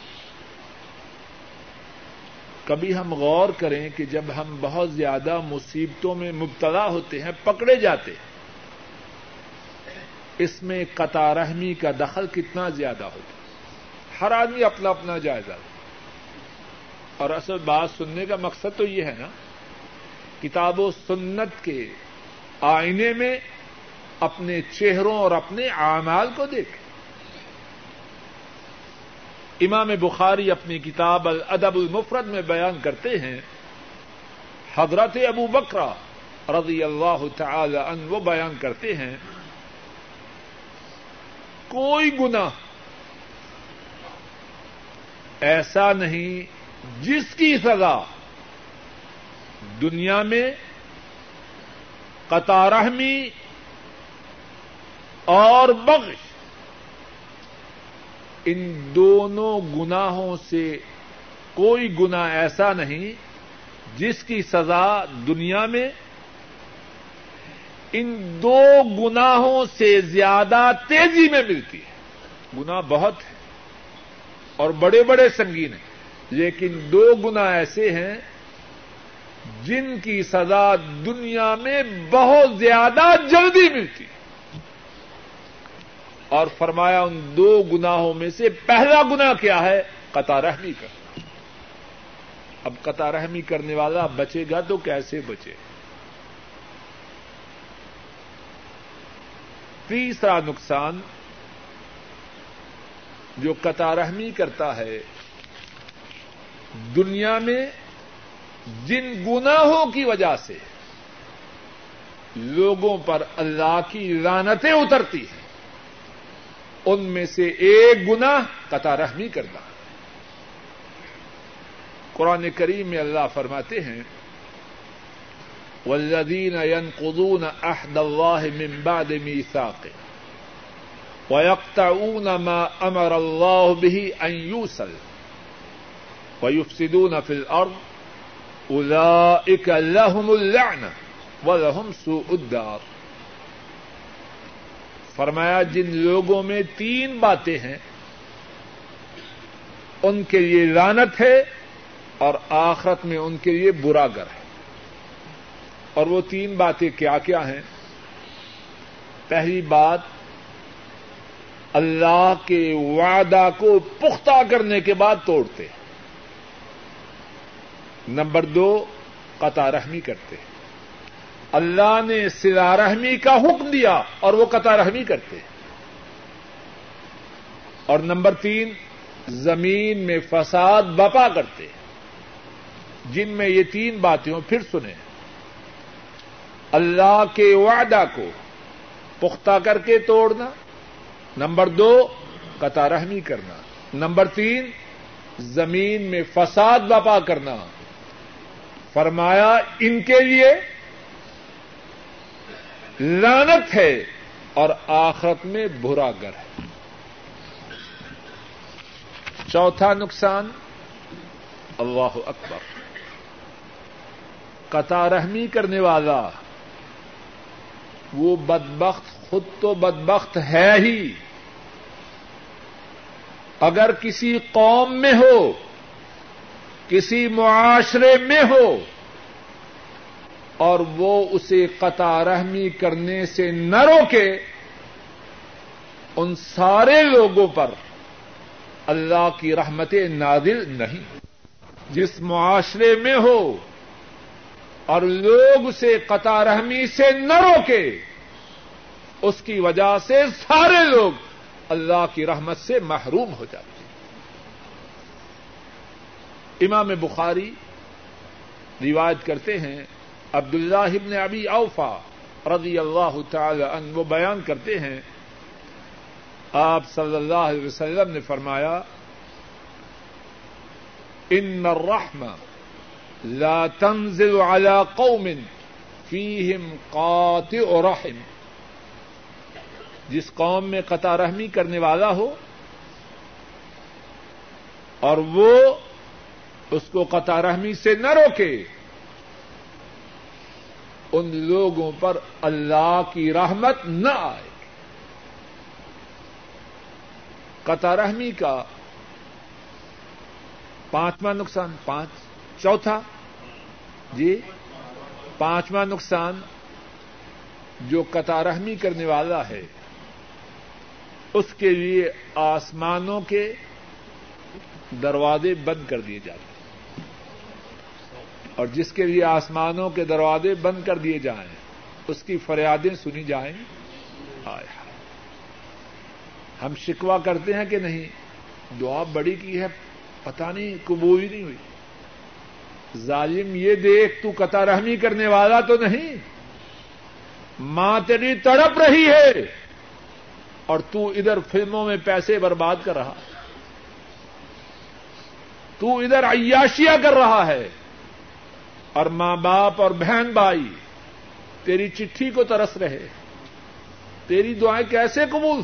کبھی ہم غور کریں کہ جب ہم بہت زیادہ مصیبتوں میں مبتلا ہوتے ہیں، پکڑے جاتے ہیں، اس میں قطع رحمی کا دخل کتنا زیادہ ہوتا ہے۔ ہر آدمی اپنا اپنا جائزہ اور اصل بات سننے کا مقصد تو یہ ہے نا، کتاب و سنت کے آئینے میں اپنے چہروں اور اپنے اعمال کو دیکھیں امام بخاری اپنی کتاب الادب المفرد میں بیان کرتے ہیں، حضرت ابو بکرا رضی اللہ تعالی عنہ وہ بیان کرتے ہیں، کوئی گنا ایسا نہیں جس کی سزا دنیا میں قطع رحمی اور بخش ان دونوں گناہوں سے کوئی گنا ایسا نہیں جس کی سزا دنیا میں ان دو گناہوں سے زیادہ تیزی میں ملتی ہے۔ گنا بہت ہے اور بڑے بڑے سنگین ہیں، لیکن دو گنا ایسے ہیں جن کی سزا دنیا میں بہت زیادہ جلدی ملتی ہے۔ اور فرمایا ان دو گناہوں میں سے پہلا گنا کیا ہے؟ قطع رحمی کرنا اب قطع رحمی کرنے والا بچے گا تو کیسے بچے؟ تیسرا نقصان جو قطع رحمی کرتا ہے، دنیا میں جن گناہوں کی وجہ سے لوگوں پر اللہ کی رانتیں اترتی ہیں۔ ان میں سے ایک گنا قطع رحمی کرنا۔ قرآن کریم میں اللہ فرماتے ہیں والذین ينقضون عهد الله من بعد ميثاقه ويقطعون ما امر الله به ان يوصل ويفسدون في الارض اولئك لهم اللعنه ولهم سوء الدار۔ فرمایا جن لوگوں میں تین باتیں ہیں، ان کے لیے رانت ہے اور آخرت میں ان کے لیے برا گر ہے۔ اور وہ تین باتیں کیا کیا ہیں؟ پہلی بات، اللہ کے وعدہ کو پختہ کرنے کے بعد توڑتے نمبر دو، قطع رحمی کرتے ہیں۔ اللہ نے سلا رحمی کا حکم دیا اور وہ قطع رحمی کرتے اور نمبر تین، زمین میں فساد بپا کرتے جن میں یہ تین باتیں پھر سنیں۔ اللہ کے وعدہ کو پختہ کر کے توڑنا۔ نمبر دو، قطع رحمی کرنا۔ نمبر تین، زمین میں فساد بپا کرنا۔ فرمایا، ان کے لیے لانت ہے اور آخرت میں برا گر ہے۔ چوتھا نقصان، اللہ اکبر۔ قطع رحمی کرنے والا، وہ بدبخت خود تو بدبخت ہے ہی۔ اگر کسی قوم میں ہو، کسی معاشرے میں ہو اور وہ اسے قطع رحمی کرنے سے نہ روکے، ان سارے لوگوں پر اللہ کی رحمت نازل نہیں۔ جس معاشرے میں ہو اور لوگ اسے قطع رحمی سے نہ روکے، اس کی وجہ سے سارے لوگ اللہ کی رحمت سے محروم ہو جاتے ہیں۔ امام بخاری روایت کرتے ہیں عبد اللہ ابن ابی اوفا رضی اللہ تعالی عنہ وہ بیان کرتے ہیں۔ آپ صلی اللہ علیہ وسلم نے فرمایا، ان الرحم لا تنزل على قوم فيهم قاطع رحم. جس قوم میں قطع رحمی کرنے والا ہو اور وہ اس کو قطع رحمی سے نہ روکے۔ ان لوگوں پر اللہ کی رحمت نہ آئے۔ قطع رحمی کا پانچواں نقصان، پانچ، چوتھا۔ جی پانچواں نقصان جو قطع رحمی کرنے والا ہے، اس کے لیے آسمانوں کے دروازے بند کر دیے جاتے ہیں۔ اور جس کے لیے آسمانوں کے دروازے بند کر دیے جائیں، اس کی فریادیں سنی جائیں۔ آئے ہم شکوا کرتے ہیں کہ نہیں؟ دعا بڑی کی ہے، پتہ نہیں، قبول ہی نہیں ہوئی۔ ظالم یہ دیکھ، تو قطع رحمی کرنے والا تو نہیں۔ ماں تیری تڑپ رہی ہے اور تو ادھر فلموں میں پیسے برباد کر رہا۔ تو ادھر عیاشیاں کر رہا ہے۔ اور ماں باپ اور بہن بھائی، تیری چٹھی کو ترس رہے، تیری دعائیں کیسے قبول؟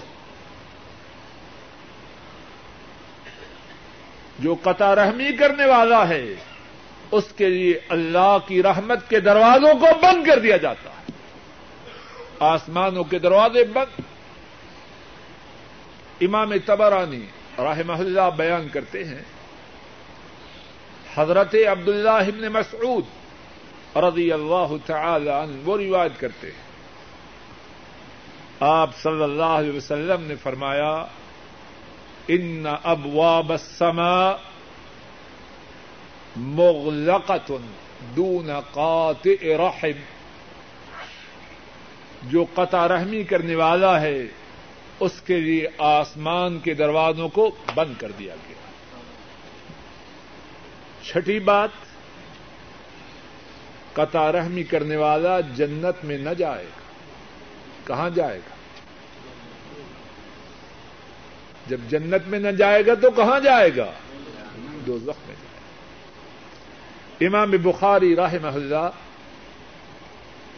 جو قطع رحمی کرنے والا ہے، اس کے لیے اللہ کی رحمت کے دروازوں کو بند کر دیا جاتا ہے۔ آسمانوں کے دروازے بند۔ امام تبرانی راہ محلہ بیان کرتے ہیں حضرت عبداللہ ابن مسعود رضی اللہ تعالی عنہ، وہ روایت کرتے ہیں۔ آپ صلی اللہ علیہ وسلم نے فرمایا، ان ابواب السماء مغلقت دون قاطع رحم۔ جو قطع رحمی کرنے والا ہے، اس کے لیے آسمان کے دروازوں کو بند کر دیا گیا۔ چھٹی بات، قطع رحمی کرنے والا جنت میں نہ جائے گا۔ کہاں جائے گا؟ جب جنت میں نہ جائے گا تو کہاں جائے گا؟ دو زخم میں۔ جائے گا امام بخاری راہ محلہ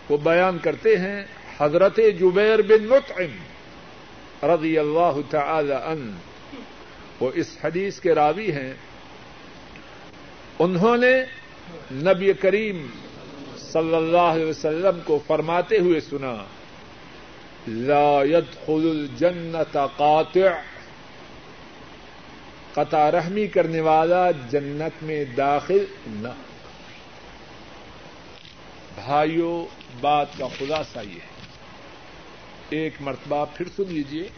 کو بیان کرتے ہیں، حضرت جبیر بن مطعم رضی اللہ تعالی ان وہ اس حدیث کے راوی ہیں۔ انہوں نے نبی کریم صلی اللہ علیہ وسلم کو فرماتے ہوئے سنا، لا يدخل الجنت قاطع۔ قطع رحمی کرنے والا جنت میں داخل نہ۔ بھائیوں بات کا خلاصہ یہ ہے۔ ایک مرتبہ پھر سن لیجیے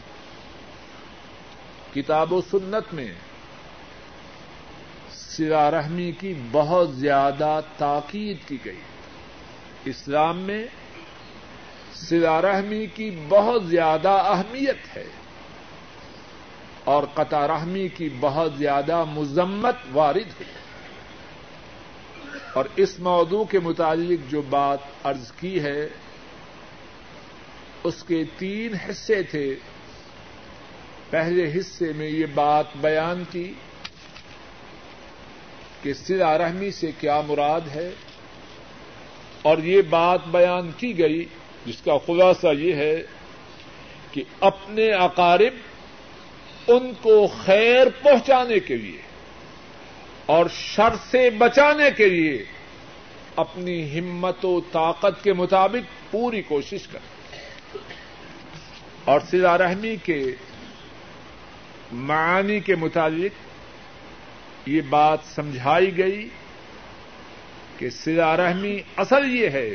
کتاب و سنت میں سرا رحمی کی بہت زیادہ تاکید کی گئی۔ اسلام میں سرا رحمی کی بہت زیادہ اہمیت ہے اور قطع رحمی کی بہت زیادہ مذمت وارد ہے۔ اور اس موضوع کے متعلق جو بات ارض کی ہے، اس کے تین حصے تھے۔ پہلے حصے میں یہ بات بیان کی۔ کہ سلا رحمی سے کیا مراد ہے؟ اور یہ بات بیان کی گئی، جس کا خلاصہ یہ ہے کہ اپنے اقارب ان کو خیر پہنچانے کے لیے اور شر سے بچانے کے لیے اپنی ہمت و طاقت کے مطابق پوری کوشش کریں۔ اور سلا رحمی کے معانی کے متعلق یہ بات سمجھائی گئی کہ سلا رحمی اصل یہ ہے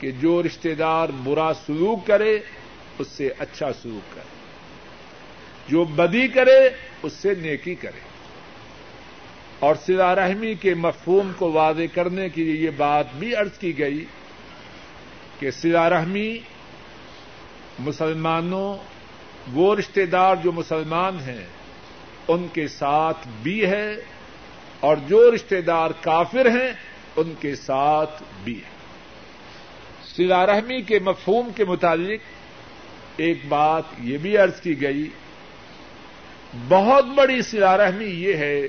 کہ جو رشتے دار برا سلوک کرے، اس سے اچھا سلوک کرے۔ جو بدی کرے، اس سے نیکی کرے۔ اور سلا رحمی کے مفہوم کو واضح کرنے کے لیے یہ بات بھی ارض کی گئی کہ سلا رحمی مسلمانوں، وہ رشتے دار جو مسلمان ہیں ان کے ساتھ بھی ہے اور جو رشتے دار کافر ہیں، ان کے ساتھ بھی ہے۔ سلا رحمی کے مفہوم کے متعلق ایک بات یہ بھی ارض کی گئی، بہت بڑی سلا رحمی یہ ہے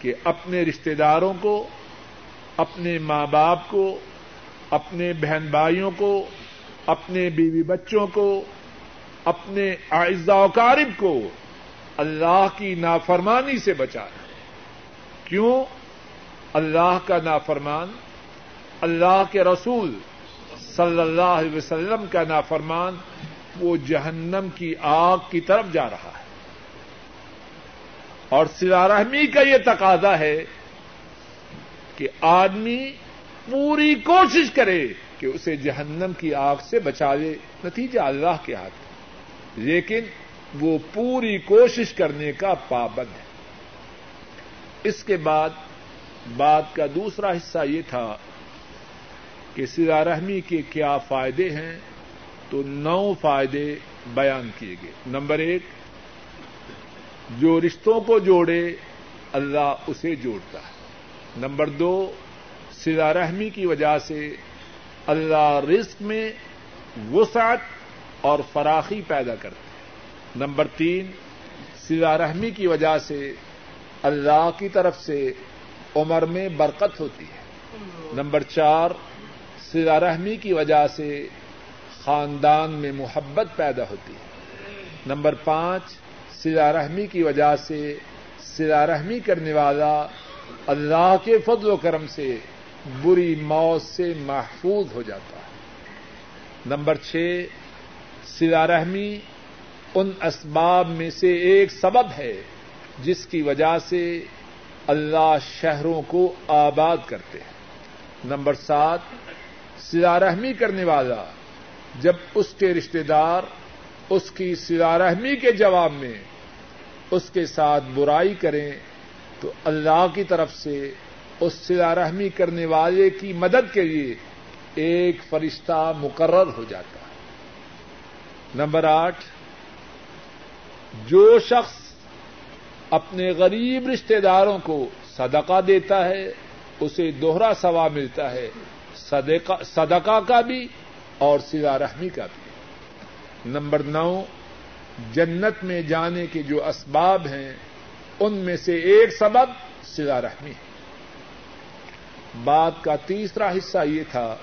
کہ اپنے رشتے داروں کو، اپنے ماں باپ کو، اپنے بہن بھائیوں کو، اپنے بیوی بچوں کو، اپنے اعزا کارب کو اللہ کی نافرمانی سے بچائے۔ کیوں؟ اللہ کا نافرمان، اللہ کے رسول صلی اللہ علیہ وسلم کا نافرمان، وہ جہنم کی آگ کی طرف جا رہا ہے۔ اور سلا رحمی کا یہ تقاضا ہے کہ آدمی پوری کوشش کرے کہ اسے جہنم کی آگ سے بچا لے، نتیجہ اللہ کے ہاتھ۔ لیکن وہ پوری کوشش کرنے کا پابند ہے۔ اس کے بعد بات کا دوسرا حصہ یہ تھا کہ سزا رحمی کے کیا فائدے ہیں، تو نو فائدے بیان کیے گئے۔ نمبر ایک، جو رشتوں کو جوڑے، اللہ اسے جوڑتا ہے۔ نمبر دو سزا رحمی کی وجہ سے اللہ رزق میں وسعت اور فراخی پیدا کرتے ہیں نمبر تین، سزا رحمی کی وجہ سے اللہ کی طرف سے عمر میں برکت ہوتی ہے۔ نمبر چار، سزا رحمی کی وجہ سے خاندان میں محبت پیدا ہوتی ہے۔ نمبر پانچ، سزا رحمی کی وجہ سے سزا رحمی کرنے والا اللہ کے فضل و کرم سے بری موت سے محفوظ ہو جاتا ہے۔ نمبر چھ سلا رحمی ان اسباب میں سے ایک سبب ہے جس کی وجہ سے اللہ شہروں کو آباد کرتے ہیں۔ نمبر سات، سلا رحمی کرنے والا جب اس کے رشتے دار اس کی سلا رحمی کے جواب میں اس کے ساتھ برائی کریں تو اللہ کی طرف سے اس سلا رحمی کرنے والے کی مدد کے لیے ایک فرشتہ مقرر ہو جاتا۔ ہے نمبر آٹھ جو شخص اپنے غریب رشتے داروں کو صدقہ دیتا ہے، اسے دوہرا سوا ملتا ہے، صدقہ کا بھی اور سلا رحمی کا بھی۔ نمبر نو، جنت میں جانے کے جو اسباب ہیں، ان میں سے ایک سبب سلا رحمی ہے۔ بات کا تیسرا حصہ یہ تھا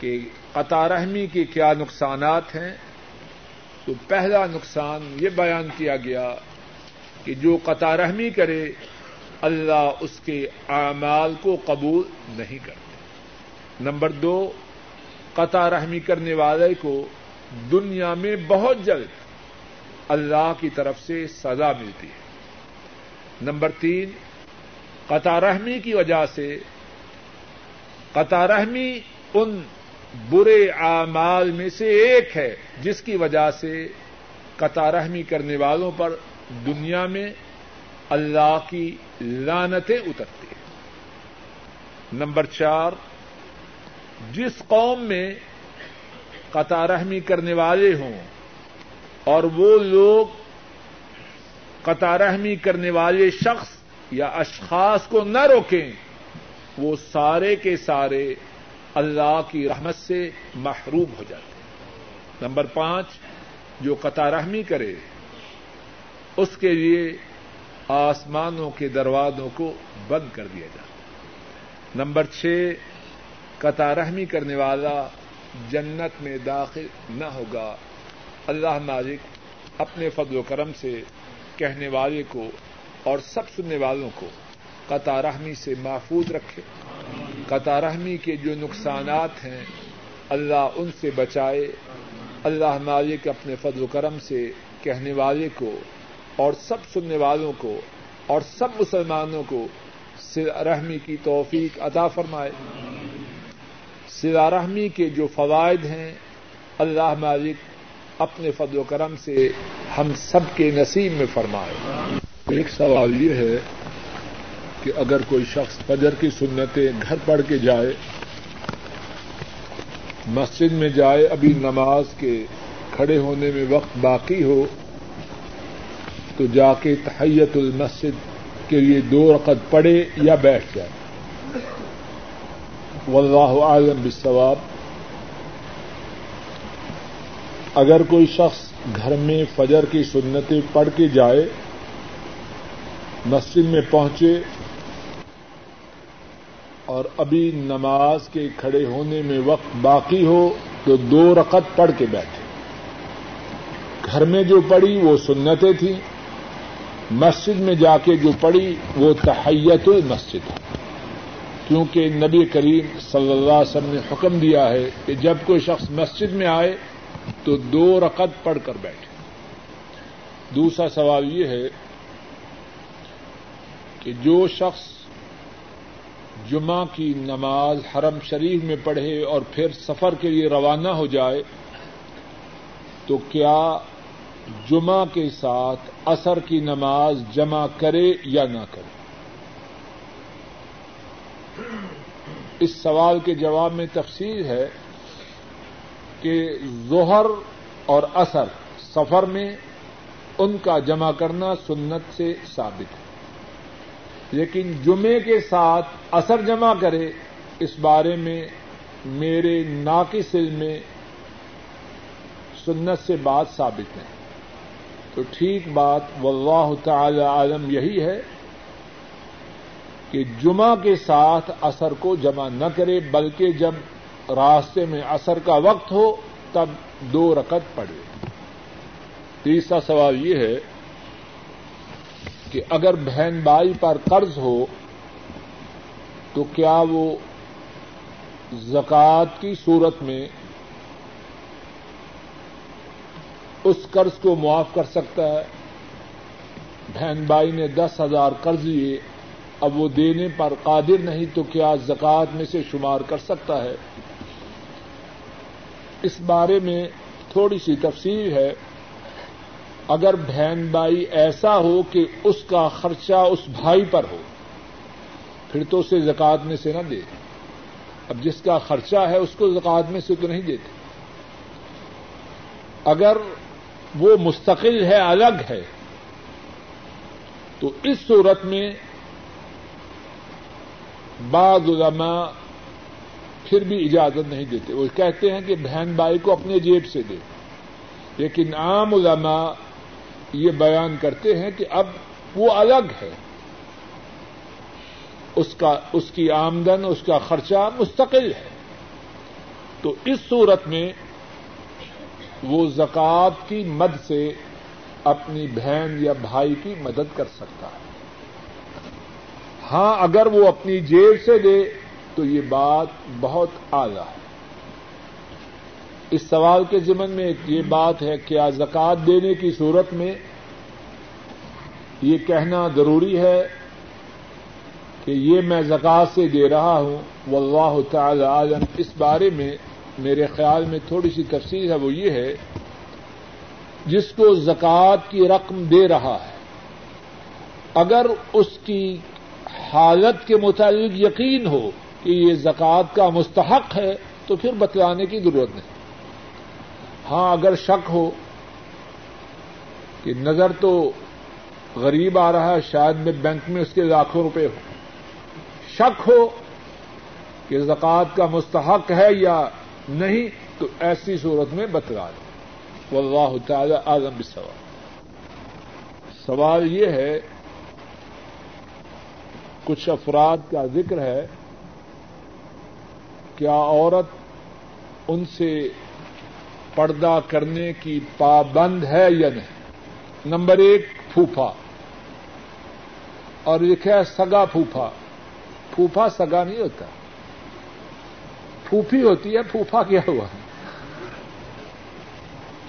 کہ قطع رحمی کے کیا نقصانات ہیں۔ تو پہلا نقصان یہ بیان کیا گیا کہ جو قطع رحمی کرے، اللہ اس کے اعمال کو قبول نہیں کرتے۔ نمبر دو، قطع رحمی کرنے والے کو دنیا میں بہت جلد اللہ کی طرف سے سزا ملتی ہے۔ نمبر تین، قطع رحمی کی وجہ سے، قطع رحمی ان برے اعمال میں سے ایک ہے، جس کی وجہ سے قطع رحمی کرنے والوں پر دنیا میں اللہ کی لانتیں اترتی ہیں۔ نمبر چار، جس قوم میں قطع رحمی کرنے والے ہوں اور وہ لوگ قطع رحمی کرنے والے شخص یا اشخاص کو نہ روکیں، وہ سارے کے سارے اللہ کی رحمت سے محروم ہو جاتے ہیں۔ نمبر پانچ، جو قطع رحمی کرے، اس کے لیے آسمانوں کے دروازوں کو بند کر دیا جاتا نمبر چھ، قطع رحمی کرنے والا جنت میں داخل نہ ہوگا۔ اللہ مالک اپنے فضل و کرم سے کہنے والے کو اور سب سننے والوں کو قطع رحمی سے محفوظ رکھے۔ قطع رحمی کے جو نقصانات ہیں، اللہ ان سے بچائے۔ اللہ مالک اپنے فضل و کرم سے کہنے والے کو اور سب سننے والوں کو اور سب مسلمانوں کو رحمی کی توفیق عطا فرمائے۔ سلا رحمی کے جو فوائد ہیں، اللہ مالک اپنے فضل و کرم سے ہم سب کے نصیب میں فرمائے۔ ایک سوال یہ ہے کہ اگر کوئی شخص فجر کی سنتیں گھر پڑھ کے جائے، مسجد میں جائے، ابھی نماز کے کھڑے ہونے میں وقت باقی ہو، تو جا کے تحیت المسد کے لیے دو رقط پڑے یا بیٹھ جائے۔ واللہ عالم بالثواب اگر کوئی شخص گھر میں فجر کی سنتیں پڑھ کے جائے، مسجد میں پہنچے اور ابھی نماز کے کھڑے ہونے میں وقت باقی ہو تو دو رقط پڑھ کے بیٹھے۔ گھر میں جو پڑھی وہ سنتیں تھیں۔ مسجد میں جا کے جو پڑھی وہ تحیت المسجد کیونکہ نبی کریم صلی اللہ علیہ وسلم نے حکم دیا ہے کہ جب کوئی شخص مسجد میں آئے تو دو رقط پڑھ کر بیٹھے۔ دوسرا سوال یہ ہے کہ جو شخص جمعہ کی نماز حرم شریف میں پڑھے اور پھر سفر کے لیے روانہ ہو جائے تو کیا جمعہ کے ساتھ اثر کی نماز جمع کرے یا نہ کرے؟ اس سوال کے جواب میں تفصیل ہے کہ ظہر اور اثر سفر میں ان کا جمع کرنا سنت سے ثابت ہے۔ لیکن جمعے کے ساتھ اثر جمع کرے، اس بارے میں میرے ناقص علم میں سنت سے بات ثابت ہے۔ تو ٹھیک بات، واللہ تعالی عالم یہی ہے کہ جمعہ کے ساتھ اثر کو جمع نہ کرے، بلکہ جب راستے میں اثر کا وقت ہو، تب دو رکت پڑے تیسرا سوال یہ ہے کہ اگر بہن بائی پر قرض ہو تو کیا وہ زکوٰۃ کی صورت میں اس قرض کو معاف کر سکتا ہے؟ بہن بھائی نے دس ہزار قرض لیے، اب وہ دینے پر قادر نہیں تو کیا زکوٰۃ میں سے شمار کر سکتا ہے؟ اس بارے میں تھوڑی سی تفصیل ہے۔ اگر بہن بھائی ایسا ہو کہ اس کا خرچہ اس بھائی پر ہو، پھر تو اسے زکوٰۃ میں سے نہ دے۔ اب جس کا خرچہ ہے اس کو زکوٰۃ میں سے تو نہیں دیتے۔ اگر وہ مستقل ہے، الگ ہے، تو اس صورت میں بعض علماء پھر بھی اجازت نہیں دیتے۔ وہ کہتے ہیں کہ بہن بھائی کو اپنے جیب سے دے۔ لیکن عام علماء یہ بیان کرتے ہیں کہ اب وہ الگ ہے۔ اس کا، اس کی آمدن، اس کا خرچہ مستقل ہے۔ تو اس صورت میں وہ زکوٰۃ کی مد سے اپنی بہن یا بھائی کی مدد کر سکتا ہے۔ ہاں اگر وہ اپنی جیب سے دے تو یہ بات بہت اعلی ہے۔ اس سوال کے ذمن میں یہ بات ہے کیا زکوٰۃ دینے کی صورت میں یہ کہنا ضروری ہے کہ یہ میں زکوٰۃ سے دے رہا ہوں۔ واللہ تعالی عالم اس بارے میں میرے خیال میں تھوڑی سی تفصیل ہے، وہ یہ ہے، جس کو زکوٰۃ کی رقم دے رہا ہے، اگر اس کی حالت کے متعلق یقین ہو کہ یہ زکوٰۃ کا مستحق ہے، تو پھر بتلانے کی ضرورت نہیں۔ ہاں اگر شک ہو کہ نظر تو غریب آ رہا ہے، شاید میں بینک میں اس کے لاکھوں روپے ہو شک ہو کہ زکوٰۃ کا مستحق ہے یا نہیں، تو ایسی صورت میں بتلا دیں۔ واللہ تعالی اعظم سوال سوال یہ ہے، کچھ افراد کا ذکر ہے، کیا عورت ان سے پردہ کرنے کی پابند ہے یا نہیں؟ نمبر ایک، پھوپھا۔ اور لکھا ہے؟ سگا پھوپھا۔ پھوپھا سگا نہیں ہوتا۔ پھوپھی ہوتی ہے، پھوپھا کیا ہوا؟ ہے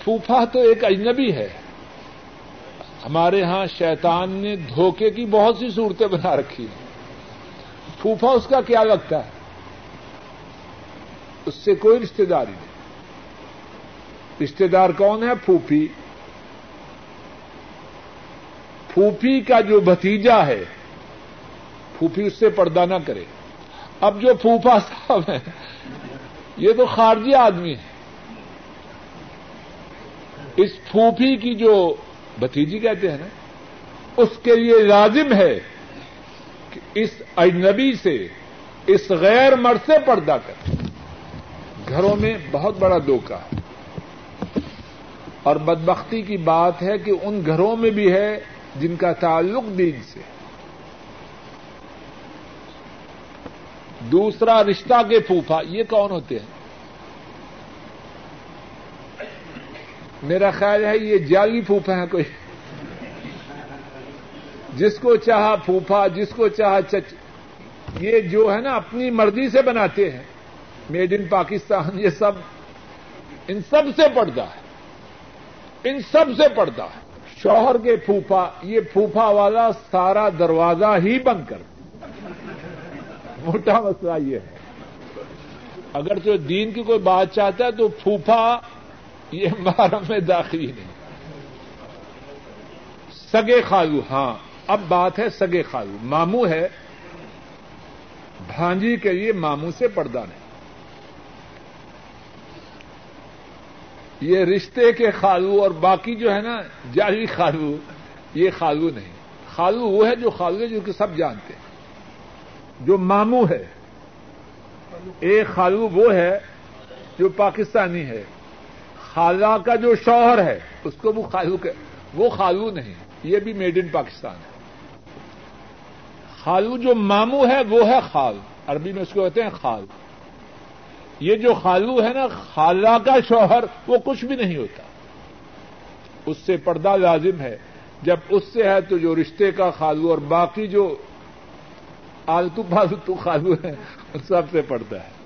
پھوپھا تو ایک اجنبی ہے۔ ہمارے ہاں شیطان نے دھوکے کی بہت سی صورتیں بنا رکھی ہیں۔ پھوپھا اس کا کیا لگتا ہے؟ اس سے کوئی رشتے داری نہیں۔ رشتے دار کون ہے؟ پھوپھی۔ پھوپھی کا جو بھتیجا ہے، پھوپھی اس سے پردہ نہ کرے۔ اب جو پھوپھا صاحب ہے یہ تو خارجی آدمی ہے اس پھوپھی کی جو بھتیجی کہتے ہیں نا، اس کے لیے لازم ہے کہ اس اجنبی سے اس غیر مرد سے پردہ کر گھروں میں بہت بڑا دھوکہ۔ ہے اور بدبختی کی بات ہے کہ ان گھروں میں بھی ہے جن کا تعلق دین سے۔ دوسرا رشتہ کے پھوپھا، یہ کون ہوتے ہیں؟ میرا خیال ہے یہ جعلی پھوپھا ہے کوئی۔ جس کو چاہا پھوپھا، جس کو چاہا چچ۔ یہ جو ہے نا، اپنی مرضی سے بناتے ہیں۔ میڈ ان پاکستان، یہ سب، ان سب سے پڑتا ہے۔ ان سب سے پڑتا ہے۔ شوہر کے پھوپھا، یہ پھوپھا والا سارا دروازہ ہی بند کر۔ موٹا مسئلہ یہ ہے۔ اگر تو دین کی کوئی بات چاہتا ہے تو پھوپھا یہ محرم میں داخلی نہیں۔ سگے خالو ہاں اب بات ہے سگے خالو۔ مامو ہے، بھانجی کے لیے مامو سے پردہ نہیں۔ یہ رشتے کے خالو اور باقی جو ہے نا جاری خالو، یہ خالو نہیں۔ خالو وہ ہے جو خالو ہے جو کہ سب جانتے ہیں۔ جو مامو ہے۔ ایک خالو وہ ہے جو پاکستانی ہے۔ خالہ کا جو شوہر ہے، اس کو وہ خالو کہ، وہ خالو نہیں، یہ بھی میڈ ان پاکستان ہے۔ خالو جو مامو ہے، وہ ہے خال۔ عربی میں اس کو کہتے ہیں خال۔ یہ جو خالو ہے نا، خالہ کا شوہر، وہ کچھ بھی نہیں ہوتا۔ اس سے پردہ لازم ہے۔ جب اس سے ہے تو جو رشتے کا خالو اور باقی جو آلتو پالتو خالو ہیں سب سے پڑتا ہے۔